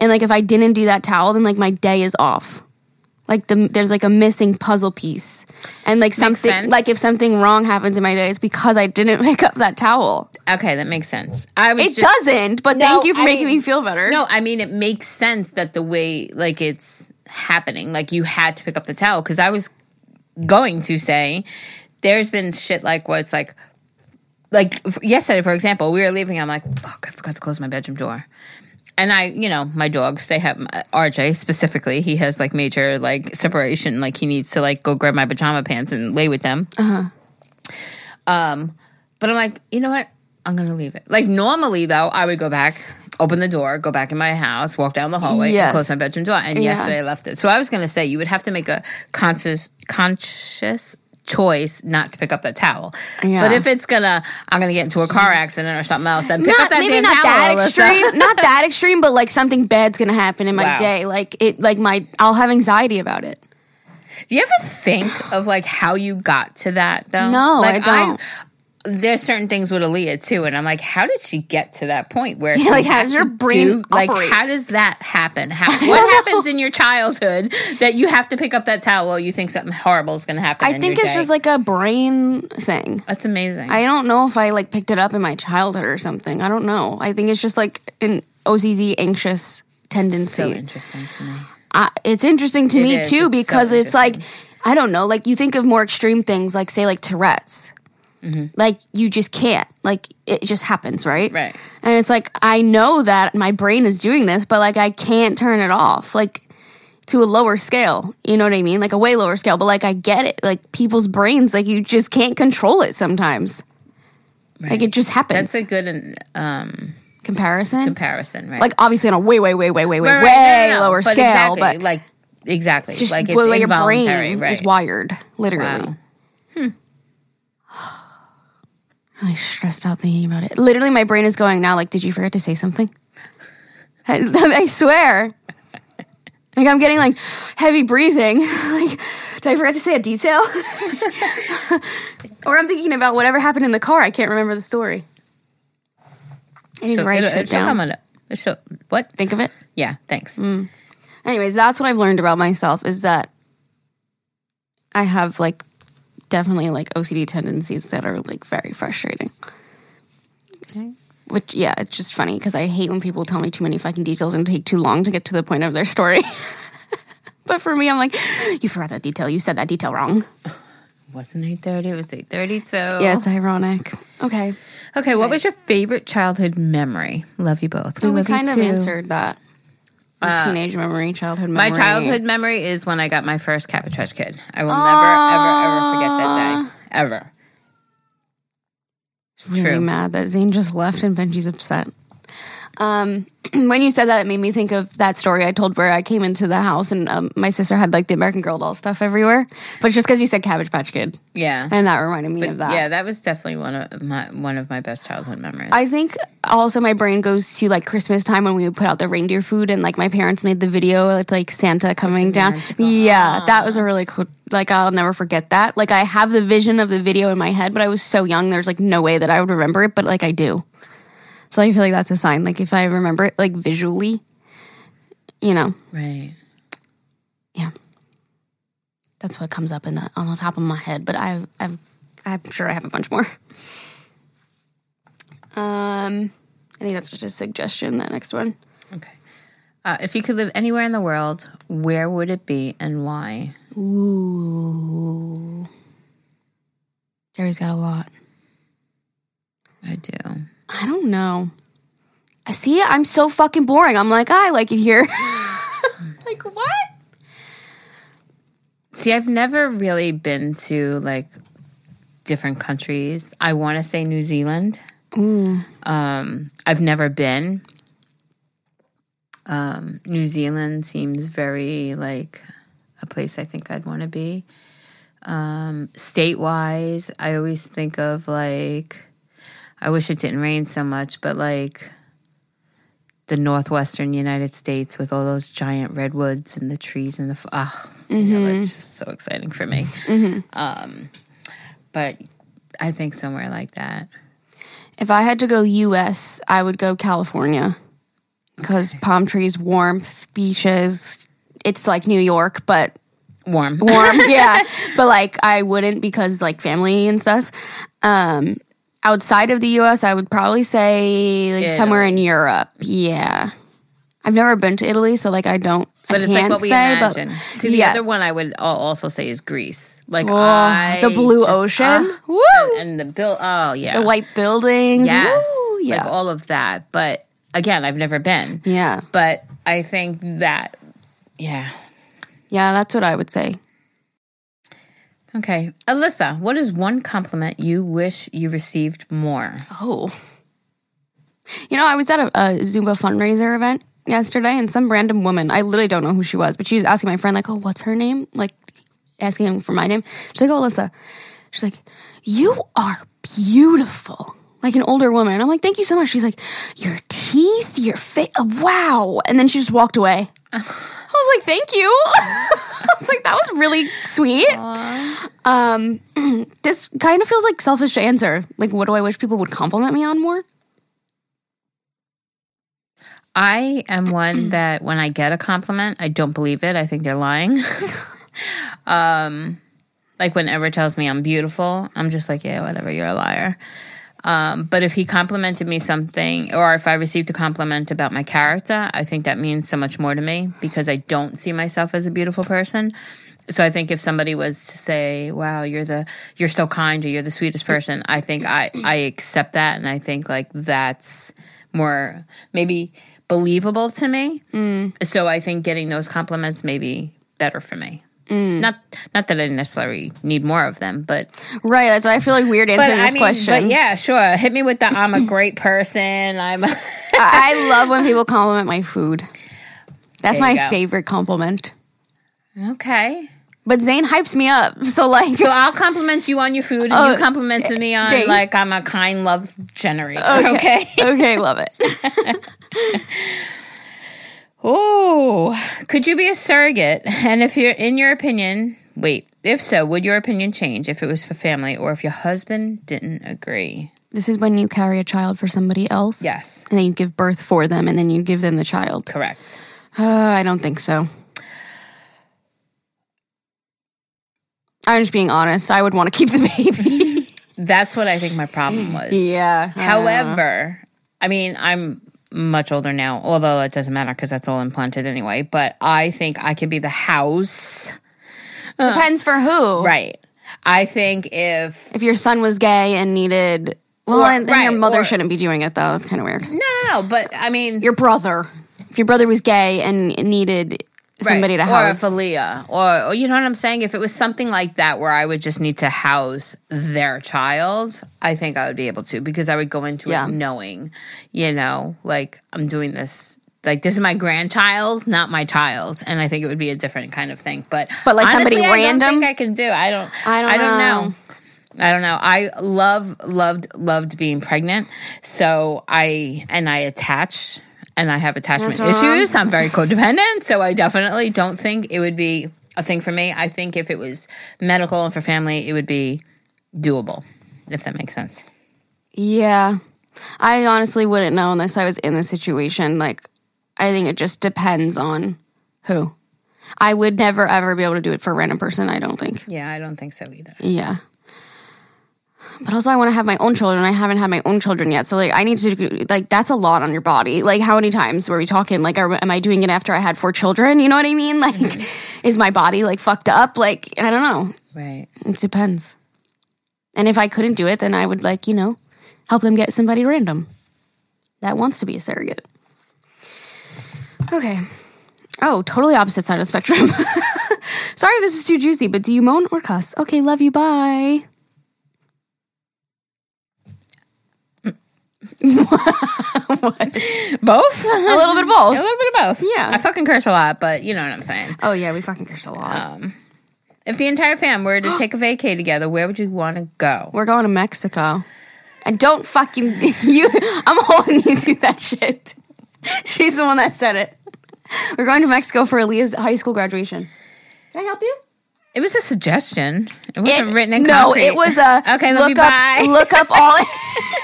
and like if I didn't do that towel then like my day is off. Like the there's like a missing puzzle piece. And like something like if something wrong happens in my day it's because I didn't pick up that towel. Okay, that makes sense. I was It just, doesn't, but No, thank you for I making mean- me feel better. No, I mean it makes sense that the way like it's happening, like you had to pick up the towel because I was going to say there's been shit like where it's like like f- yesterday for example we were leaving i'm like fuck i forgot to close my bedroom door and I, you know, my dogs, they have RJ specifically. He has like major like separation. Like he needs to like go grab my pajama pants and lay with them. Uh huh. Um, but I'm like, you know what? I'm gonna leave it. Like normally though, I would go back, open the door, go back in my house, walk down the hallway, Yes. and close my bedroom door. And Yeah. yesterday I left it. So I was gonna say you would have to make a conscious conscious choice not to pick up that towel. Yeah. But if it's gonna I'm gonna get into a car accident or something else, then pick up not that maybe damn not towel. that Alyssa. extreme, not that extreme, but like something bad's gonna happen in my Wow. day. Like it, like my, I'll have anxiety about it. Do you ever think of like how you got to that though? No, like I don't. There's certain things with Aaliyah too, and I'm like, how did she get to that point where Yeah, like, has your brain do- like how does that happen? How, what happens in your childhood that you have to pick up that towel you think something horrible is going to happen? I in think it's day? just like a brain thing. that's amazing. I don't know if I like picked it up in my childhood or something. I don't know. I think it's just like an OCD anxious tendency. so interesting to me. I, it's interesting to It me is. too It's so because it's like. I don't know, like you think of more extreme things, like say like Tourette's. Mm-hmm. Like you just can't, like it just happens, right? Right. And it's like I know that my brain is doing this, but like I can't turn it off, like to a lower scale. You know what I mean? Like a way lower scale, but like I get it. Like people's brains, like you just can't control it sometimes. Like it just happens. That's a good um, comparison. comparison, right? like obviously on a way, way, way, way, way, way, Right, right, way no, no, no. lower But scale, exactly, but like exactly, it's just like it's way your brain right? is wired, literally. Wow. Really stressed out thinking about it. Literally, my brain is going now. Like, did you forget to say something? I, I swear. Like I'm getting like heavy breathing. like, did I forget to say a detail? or I'm thinking about whatever happened in the car. I can't remember the story. I need to So write it'll down. it. It'll- what? Think of it. Yeah, thanks. Mm. Anyways, that's what I've learned about myself is that I have like definitely like OCD tendencies that are like very frustrating. Which yeah, it's just funny because I hate when people tell me too many fucking details and take too long to get to the point of their story. but for me, I'm like, you forgot that detail. You said that detail wrong. wasn't eight thirty. It was eight thirty. So Yeah, it's ironic. Okay, Okay, what was your favorite childhood memory? Love you both. We, we kind of answered that. Uh, teenage memory, childhood memory. My childhood memory is when I got my first Cabbage Patch Kid. I will never, ever, ever forget that day. Ever. It's really True. mad that Zane just left and Benji's upset. Um, when you said that, it made me think of that story I told where I came into the house and um, my sister had like the American Girl doll stuff everywhere. But it's just because you said Cabbage Patch Kid, Yeah. and that reminded me of that. Yeah, that was definitely one of my one of my best childhood memories. I think also my brain goes to like Christmas time when we would put out the reindeer food and like my parents made the video with like Santa coming down. magical- Yeah, that was a really cool. Like I'll never forget that. Like I have the vision of the video in my head, but I was so young. There's like no way that I would remember it, but like I do. So I feel like that's a sign. Like if I remember it like visually, you know, right. yeah, that's what comes up in the on the top of my head. But I, I've, I'm sure I have a bunch more. Um, I think that's just a suggestion. That next one. Okay. Uh, if you could live anywhere in the world, where would it be and why? Ooh, Jerry's got a lot. I do. I don't know. I see. I'm so fucking boring. I'm like, I like it here. like what? See, I've never really been to like different countries. I want to say New Zealand. Um, I've never been. Um, New Zealand seems very like a place I think I'd want to be. Um, state wise, I always think of like, I wish it didn't rain so much, but like the northwestern United States with all those giant redwoods and the trees and the ah, you know, that's just so exciting for me. Um, but I think somewhere like that. If I had to go U.S., I would go California because palm trees, warmth, beaches. It's like New York, but Warm. warm. yeah, but like I wouldn't because like family and stuff. Um, outside of the U.S., I would probably say like somewhere in Europe. Yeah, I've never been to Italy, so like I don't. But I it's like what we say, imagine. But See, the yes. other one I would also say is Greece. Like Oh, I the blue just- ocean, ah, woo, and the bill. Oh yeah, the white buildings, Yes, Woo, yeah. like all of that. But again, I've never been. Yeah. But I think that, yeah. Yeah, that's what I would say. Okay. Alyssa, what is one compliment you wish you received more? Oh. You know, I was at a, a Zumba fundraiser event yesterday, and some random woman, I literally don't know who she was, but she was asking my friend, like, oh, what's her name? Like, asking him for my name. She's like, oh, Alyssa. She's like, you are beautiful. Like an older woman. I'm like, thank you so much. She's like, your teeth, your face, wow. And then she just walked away. I was like, thank you. I was like, that was really sweet. Um, this kind of feels like selfish answer. Like, what do I wish people would compliment me on more? I am one that when I get a compliment, I don't believe it. I think they're lying. um, like when Ever tells me I'm beautiful, I'm just like, yeah, whatever, you're a liar. Um, but if he complimented me something, or if I received a compliment about my character, I think that means so much more to me because I don't see myself as a beautiful person. So I think if somebody was to say, "Wow, you're the you're so kind," or "You're the sweetest person," I think I I accept that, and I think like that's more maybe believable to me. So I think getting those compliments may be better for me. Mm. Not not that I necessarily need more of them, but Right. That's why I feel like weird answering I this mean, question. but yeah, sure. Hit me with the I'm a great person. I'm. I I love when people compliment my food. That's my go. favorite compliment. okay. But Zane hypes me up. So like So I'll compliment you on your food, and Oh, you compliment me on thanks. like I'm a kind love generator. Okay. okay, love it. Oh, could you be a surrogate? And if you're in your opinion, wait. If so, would your opinion change if it was for family or if your husband didn't agree? This is when you carry a child for somebody else. Yes. And then you give birth for them and then you give them the child. Correct. Uh, I don't think so. I'm just being honest. I would want to keep the baby. That's what I think my problem was. yeah. However, I mean, I'm much older now, although it doesn't matter because that's all implanted anyway. But I think I could be the house. Depends for who. Right. I think if. If your son was gay and needed. Well, Or- then your mother or- shouldn't be doing it, though. It's kind of weird. No, no, no. But I mean. Your brother. If your brother was gay and needed somebody to house. Or if Aaliyah. Or, or you know what I'm saying? If it was something like that where I would just need to house their child, I think I would be able to because I would go into Yeah. it knowing, you know, like I'm doing this. Like this is my grandchild, not my child, and I think it would be a different kind of thing. But But, like, somebody honestly, I don't random? think I can do. I don't. I don't I don't know. know. I don't know. I love, loved, loved being pregnant. So I and I attach and I have attachment That's what I'm issues. I'm very codependent, so I definitely don't think it would be a thing for me. I think if it was medical and for family, it would be doable. If that makes sense. Yeah. I honestly wouldn't know unless I was in the situation. Like, I think it just depends on who. I would never ever be able to do it for a random person, I don't think. Yeah, I don't think so either. Yeah. But also, I want to have my own children. I haven't had my own children yet. So, like, I need to, like, that's a lot on your body. Like, how many times were we talking? Like, are, am I doing it after I had four children? You know what I mean? Like, mm-hmm. is my body, like, fucked up? Like, I don't know. Right. It depends. And if I couldn't do it, then I would like, you know, help them get somebody random that wants to be a surrogate. Okay. Oh, totally opposite side of the spectrum. Sorry if this is too juicy, but do you moan or cuss? Okay, love you. Bye. Both? A little bit of both. A little bit of both. Yeah. I fucking curse a lot, but you know what I'm saying. Oh yeah, we fucking curse a lot. Um, if the entire fam were to take a vacay together, where would you want to go? We're going to Mexico. And don't fucking you I'm holding you to that shit. She's the one that said it. We're going to Mexico for Aaliyah's high school graduation. Can I help you? It was a suggestion. It wasn't It- written in no, concrete. it was a okay. Look up look up all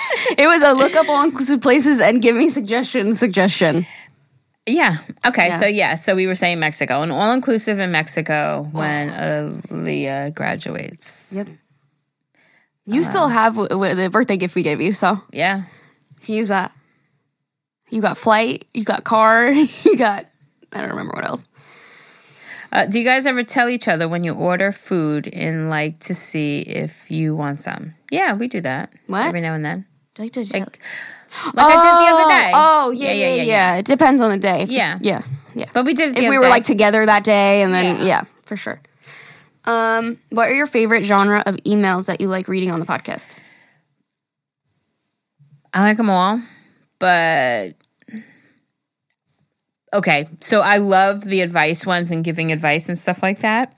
it was a look up all inclusive places and give me suggestions suggestion. Yeah. Okay. Yeah. So yeah. So we were saying Mexico, and all inclusive in Mexico when Aaliyah graduates. Yep. You um, still have w- w- the birthday gift we gave you, so Yeah. use that. You got flight, you got car, you got I don't remember what else. Uh, do you guys ever tell each other when you order food and like to see if you want some? Yeah, we do that. What? Every now and then. Do like to Like, like I did the other day. Oh, yeah, yeah, yeah, It depends on the day. If- Yeah. yeah, yeah. But we did it the if we were day. like together that day, and then Yeah. yeah. for sure. Um, what are your favorite genre of emails that you like reading on the podcast? I like them all, but okay. So I love the advice ones and giving advice and stuff like that.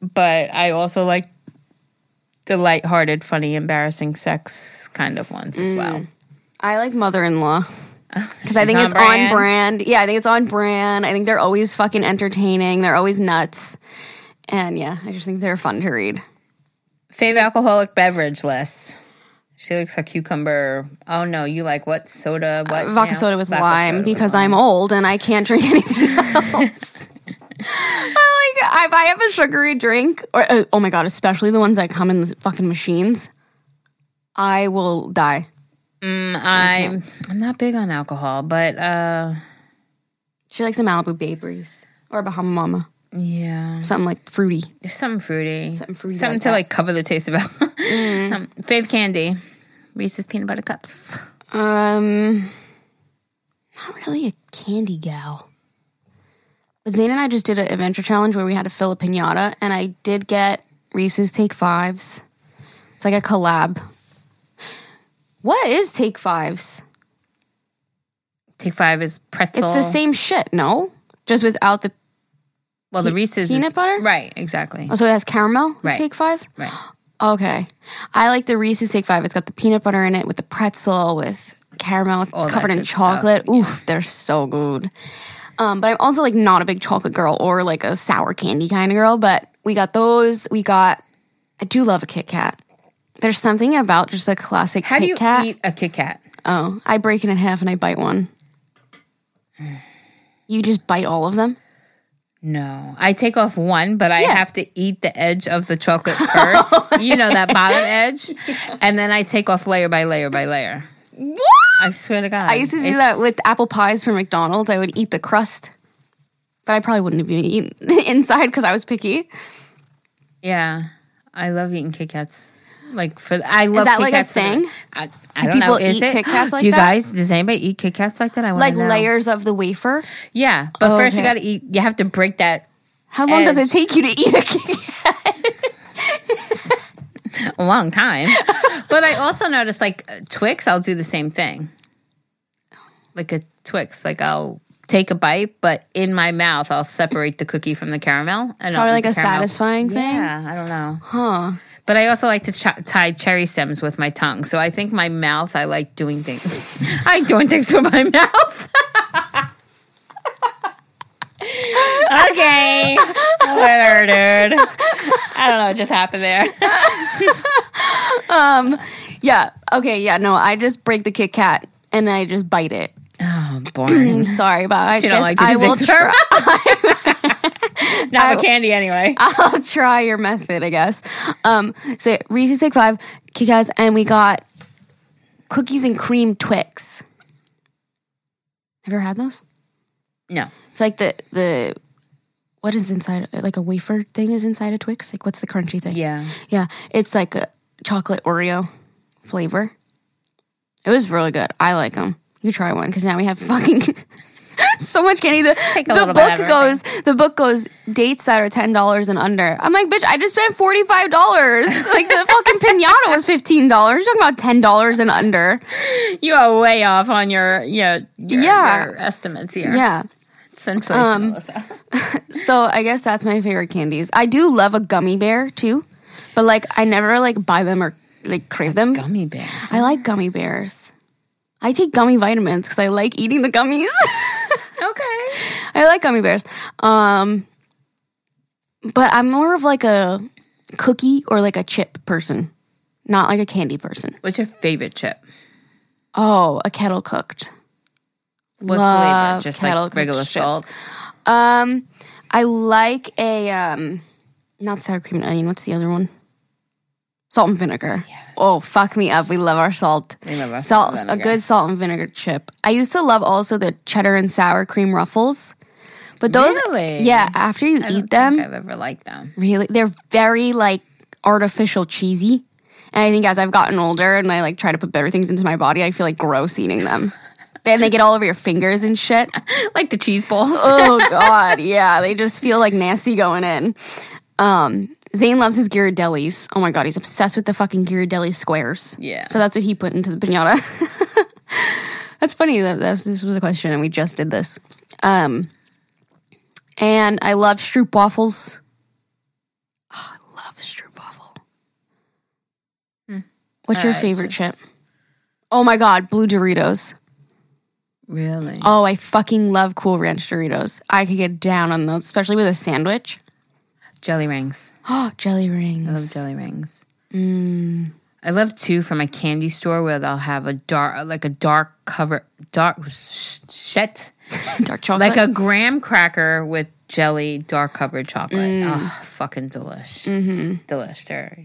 But I also like the lighthearted, funny, embarrassing sex kind of ones as well. Mm. I like mother-in-law because I think on it's brand. on brand. Yeah, I think it's on brand. I think they're always fucking entertaining. They're always nuts, and yeah, I just think they're fun to read. Favorite alcoholic beverage list. She likes a cucumber. Oh no, you like what soda? What vodka you know? soda with Vodka lime soda with because lime. I'm old and I can't drink anything else. I like if I have a sugary drink, or uh, oh my god, especially the ones that come in the fucking machines, I will die. I'm I'm not big on alcohol, but uh She likes a Malibu Bay Breeze or a Bahama Mama, yeah, something like fruity. something fruity, Something fruity something like to that. like cover the taste of it. um, fave candy, Reese's peanut butter cups. Um, not really a candy gal. But Zane and I just did an adventure challenge where we had to fill a pinata, and I did get Reese's Take Fives. It's like a collab. What is Take Fives? Take five is pretzel. It's the same shit, no? Just without the. Well, the Reese's peanut is, butter? right? Exactly. Oh, so it has caramel? Right. Take Five? Right. Okay. I like the Reese's Take Five. It's got the peanut butter in it with the pretzel, with caramel. It's that covered in good stuff, chocolate. Oof, they're so good. Um, but I'm also like not a big chocolate girl or like a sour candy kind of girl. But we got those. We got. I do love a Kit Kat. There's something about just a classic How Kit do you Kat. eat a Kit Kat? Oh, I break it in half and I bite one. You just bite all of them. No, I take off one, but I Yeah. have to eat the edge of the chocolate first. Oh, you know that bottom edge, and then I take off layer by layer by layer. What? I swear to God, I used to do that with apple pies from McDonald's. I would eat the crust, but I probably wouldn't have the inside because I was picky. Yeah, I love eating Kit Kats. Like for I love that Kit like a Kats the- thing? I, I Do don't know. people Is eat it? Kit Kats like Do you that? guys? Does anybody eat Kit Kats like that? I Like know. layers of the wafer. Yeah, but Oh, first you got to eat. You have to break that How long does it take you to eat a Kit Kat? a long time. but I also noticed like uh, Twix, I'll do the same thing. Like a Twix, like I'll take a bite, but in my mouth I'll separate the cookie from the caramel. And I'll Probably like a caramel. satisfying thing. Yeah, I don't know. Huh. But I also like to ch- tie cherry stems with my tongue. So I think my mouth, I like doing things. I like doing things with my mouth. okay. Whatever, dude. I don't know what just happened there. um, Yeah. Okay. Yeah. No, I just break the Kit Kat and I just bite it. Oh, boring. Sorry, but I She guess like I will try. Not with candy anyway. I'll try your method, I guess. Um, so Reese's Take Five, Kit Kats, and we got cookies and cream Twix. Have you ever had those? No. It's like the the what is inside like a wafer thing is inside a Twix. Like what's the crunchy thing? Yeah. yeah. It's like a chocolate Oreo flavor. It was really good. I like them. You try one because now we have fucking so much candy. The, take a the book goes. The book goes dates that are ten dollars and under. I'm like, bitch, I just spent forty five dollars. like the fucking pinata was fifteen dollars. You're talking about ten dollars and under. You are way off on your, your, your, Yeah. your estimates here. Yeah. It's inflation, Um, So I guess that's my favorite candies. I do love a gummy bear too, but like I never like buy them or like crave them. Gummy bear. I like gummy bears. I take gummy vitamins because I like eating the gummies. Okay. I like gummy bears. Um, but I'm more of like a cookie or like a chip person, not like a candy person. What's your favorite chip? Oh, a kettle cooked. What Love flavor? Just like regular salt. Um, I like a um, not sour cream and onion. What's the other one? Salt and vinegar. Oh, fuck me up. We love our salt. We love our salt. salt A good salt and vinegar chip. I used to love also the cheddar and sour cream ruffles. But those, Really? yeah, after you I eat don't them, think I've ever liked them. really, they're very like artificial cheesy, And I think as I've gotten older and I like try to put better things into my body, I feel like gross eating them. Then they get all over your fingers and shit. like the cheese balls. Oh god, yeah, they just feel like nasty going in. Um, Zane loves his Ghirardellis. Oh my god, he's obsessed with the fucking Ghirardelli squares. Yeah. So that's what he put into the pinata. that's funny that that's, this was a question and we just did this. Um, and I love Stroop waffles. Oh, I love a Stroop waffle. Hmm. What's your I favorite chip? Oh my god, blue Doritos. really? Oh, I fucking love Cool Ranch Doritos. I could get down on those, especially with a sandwich. Jelly rings. Oh, jelly rings. I love jelly rings. Mm. I love two from a candy store where they'll have a dark, like a dark cover, dark sh- shit, Dark chocolate. like a graham cracker with jelly, dark covered chocolate. Oh, fucking delish, mm-hmm. delish. They're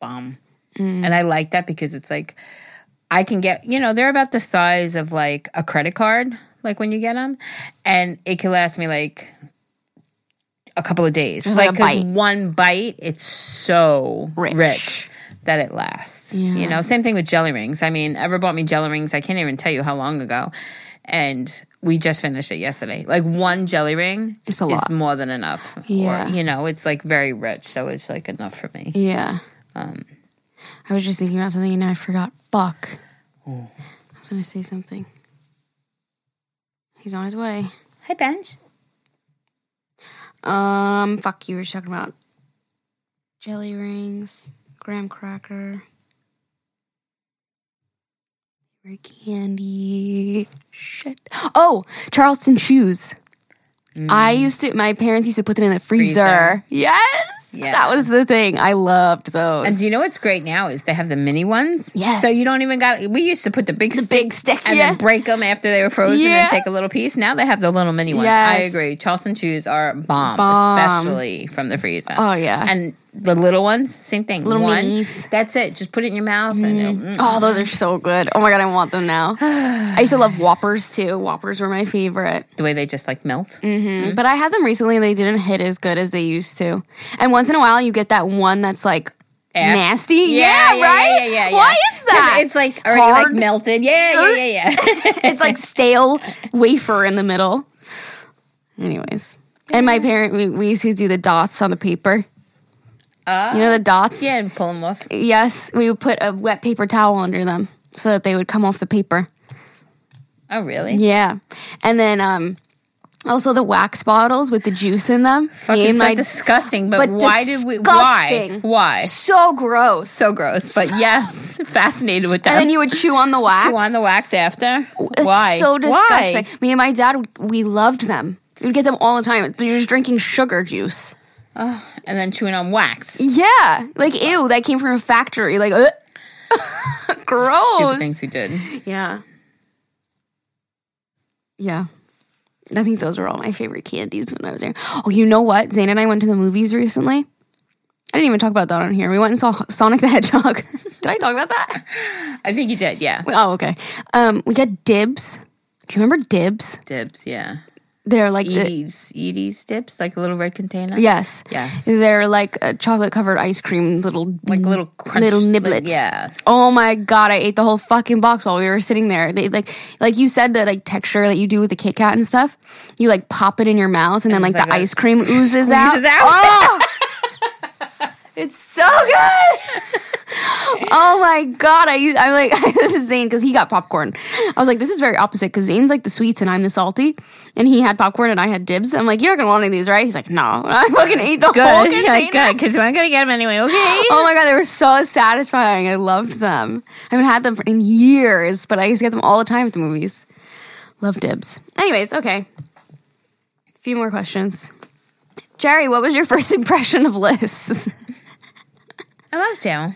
bomb, mm. and I like that because it's like I can get, you know, they're about the size of like a credit card, like when you get them, and it can last me like a couple of days. Just like 'cause bite. one bite, it's so Rich. rich, that it lasts. Yeah. You know, same thing with jelly rings. I mean, Ever bought me jelly rings? I can't even tell you how long ago, and we just finished it yesterday. Like one jelly ring It's a is lot. more than enough. Yeah. or, you know, it's like very rich, so it's like enough for me. yeah. Um, I was just thinking about something and I forgot. Fuck. I was going to say something. He's on his way. Hi, Benj. Um, fuck, you were talking about jelly rings, graham cracker, candy. Shit. Oh, Charleston Chews. I mm. used to. My parents used to put them in the freezer. Freezer. Yes, Yeah. that was the thing. I loved those. And you know what's great now is they have the mini ones. Yes. So you don't even got. We used to put the big the big stick. and yeah. then break them after they were frozen Yeah. and take a little piece. Now they have the little mini ones. I agree. Charleston Chews are bomb, Bomb. especially from the freezer. Oh, yeah. And the little ones, same thing. Little One, minis. That's it. Just put it in your mouth and it'll- mm. Oh, those are so good. Oh my god, I want them now. I used to love Whoppers too. Whoppers were my favorite. the way they just like melt. Mm. But I had them recently and they didn't hit as good as they used to. And once in a while you get that one that's like Ass. nasty. Yeah, Yeah, yeah, right? Yeah, yeah, yeah. Why is that? It's like already like Hard. melted. Yeah, yeah, yeah, yeah. it's like stale wafer in the middle. Anyways. And my parent, we, we used to do the dots on the paper. Uh, You know the dots? yeah, and pull them off. Yes, we would put a wet paper towel under them so that they would come off the paper. Oh, really? Yeah. And then um also the wax bottles with the juice in them. Fucking so my- disgusting. But, but why did we? Why? Why? so gross. So gross. But yes, fascinated with that. and then you would chew on the wax. chew on the wax after. It's why? so disgusting. Why? Me and my dad, we loved them. We'd get them all the time. You're just drinking sugar juice. And then chewing on wax. Yeah, like ew, that came from a factory. Like, ugh. Stupid gross. things we did. Yeah, yeah. I think those were all my favorite candies when I was there. Oh, you know what? Zane and I went to the movies recently. I didn't even talk about that on here. We went and saw Sonic the Hedgehog. Did I talk about that? I think you did. Yeah. Oh, okay. Um, we got dibs. Do you remember dibs? Dibs. Yeah. They're like the, Edy's. Edy's dibs, like a little red container. yes, Yes. They're like a chocolate covered ice cream little Like little crunch. little like- niblets. yeah. Oh my god, I ate the whole fucking box while we were sitting there. They like like you said the like texture that you do with the Kit Kat and stuff. You like pop it in your mouth and then like it's the like ice cream oozes out. out. Oh! It's so good. oh my god, I I'm like this is Zane because he got popcorn. I was like, this is very opposite because Zane's like the sweets and I'm the salty, and he had popcorn and I had dibs. I'm like, you're not gonna want any of these, right? He's like, no. I fucking ate the whole Good. container. Yeah, good. Because we're gonna get them anyway. Okay. Oh my god, they were so satisfying. I loved them. I haven't had them for- in years, but I used to get them all the time at the movies. Love dibs. Anyways, okay. A few more questions. Jerry, what was your first impression of Liz? I love you.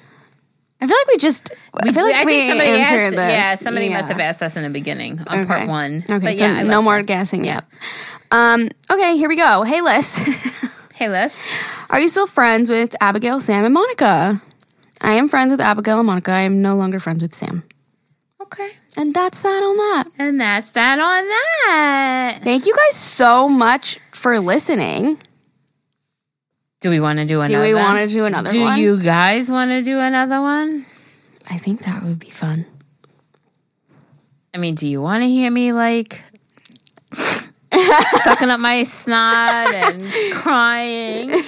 I feel like we just. I feel like I we somebody answered asked, this. Yeah, somebody Yeah. must have asked us in the beginning on Okay. part one. Okay, but so yeah, no more you. guessing yet. Um, okay, here we go. Hey, Liz. Hey, Liz. Are you still friends with Abigail, Sam, and Monica? I am friends with Abigail and Monica. I am no longer friends with Sam. Okay. And that's that on that. And that's that on that. Thank you guys so much for listening. Do we want to do another? Do we want to do another Do one? you guys want to do another one? I think that would be fun. I mean, do you want to hear me like sucking up my snot and crying?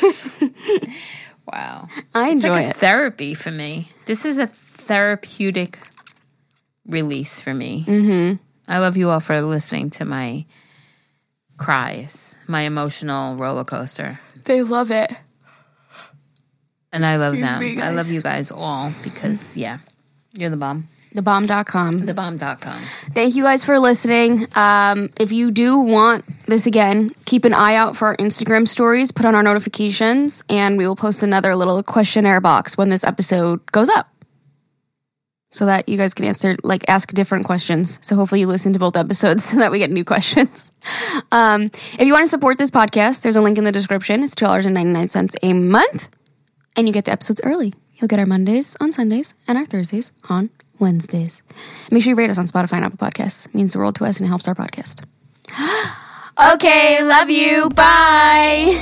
Wow. I It's enjoy like a it. therapy for me. This is a therapeutic release for me. Mm-hmm. I love you all for listening to my cries, my emotional roller coaster. They love it. And I love Excuse them. me, I love you guys all because, yeah, you're the bomb. Thebomb.com. Thebomb.com. Thank you guys for listening. Um, if you do want this again, keep an eye out for our Instagram stories, put on our notifications, and we will post another little questionnaire box when this episode goes up. So that you guys can answer, like, ask different questions. So hopefully you listen to both episodes so that we get new questions. Um, if you want to support this podcast, there's a link in the description. It's $2.99 a month, and you get the episodes early. You'll get our Mondays on Sundays and our Thursdays on Wednesdays. Make sure you rate us on Spotify and Apple Podcasts. It means the world to us and it helps our podcast. okay, love you. Bye.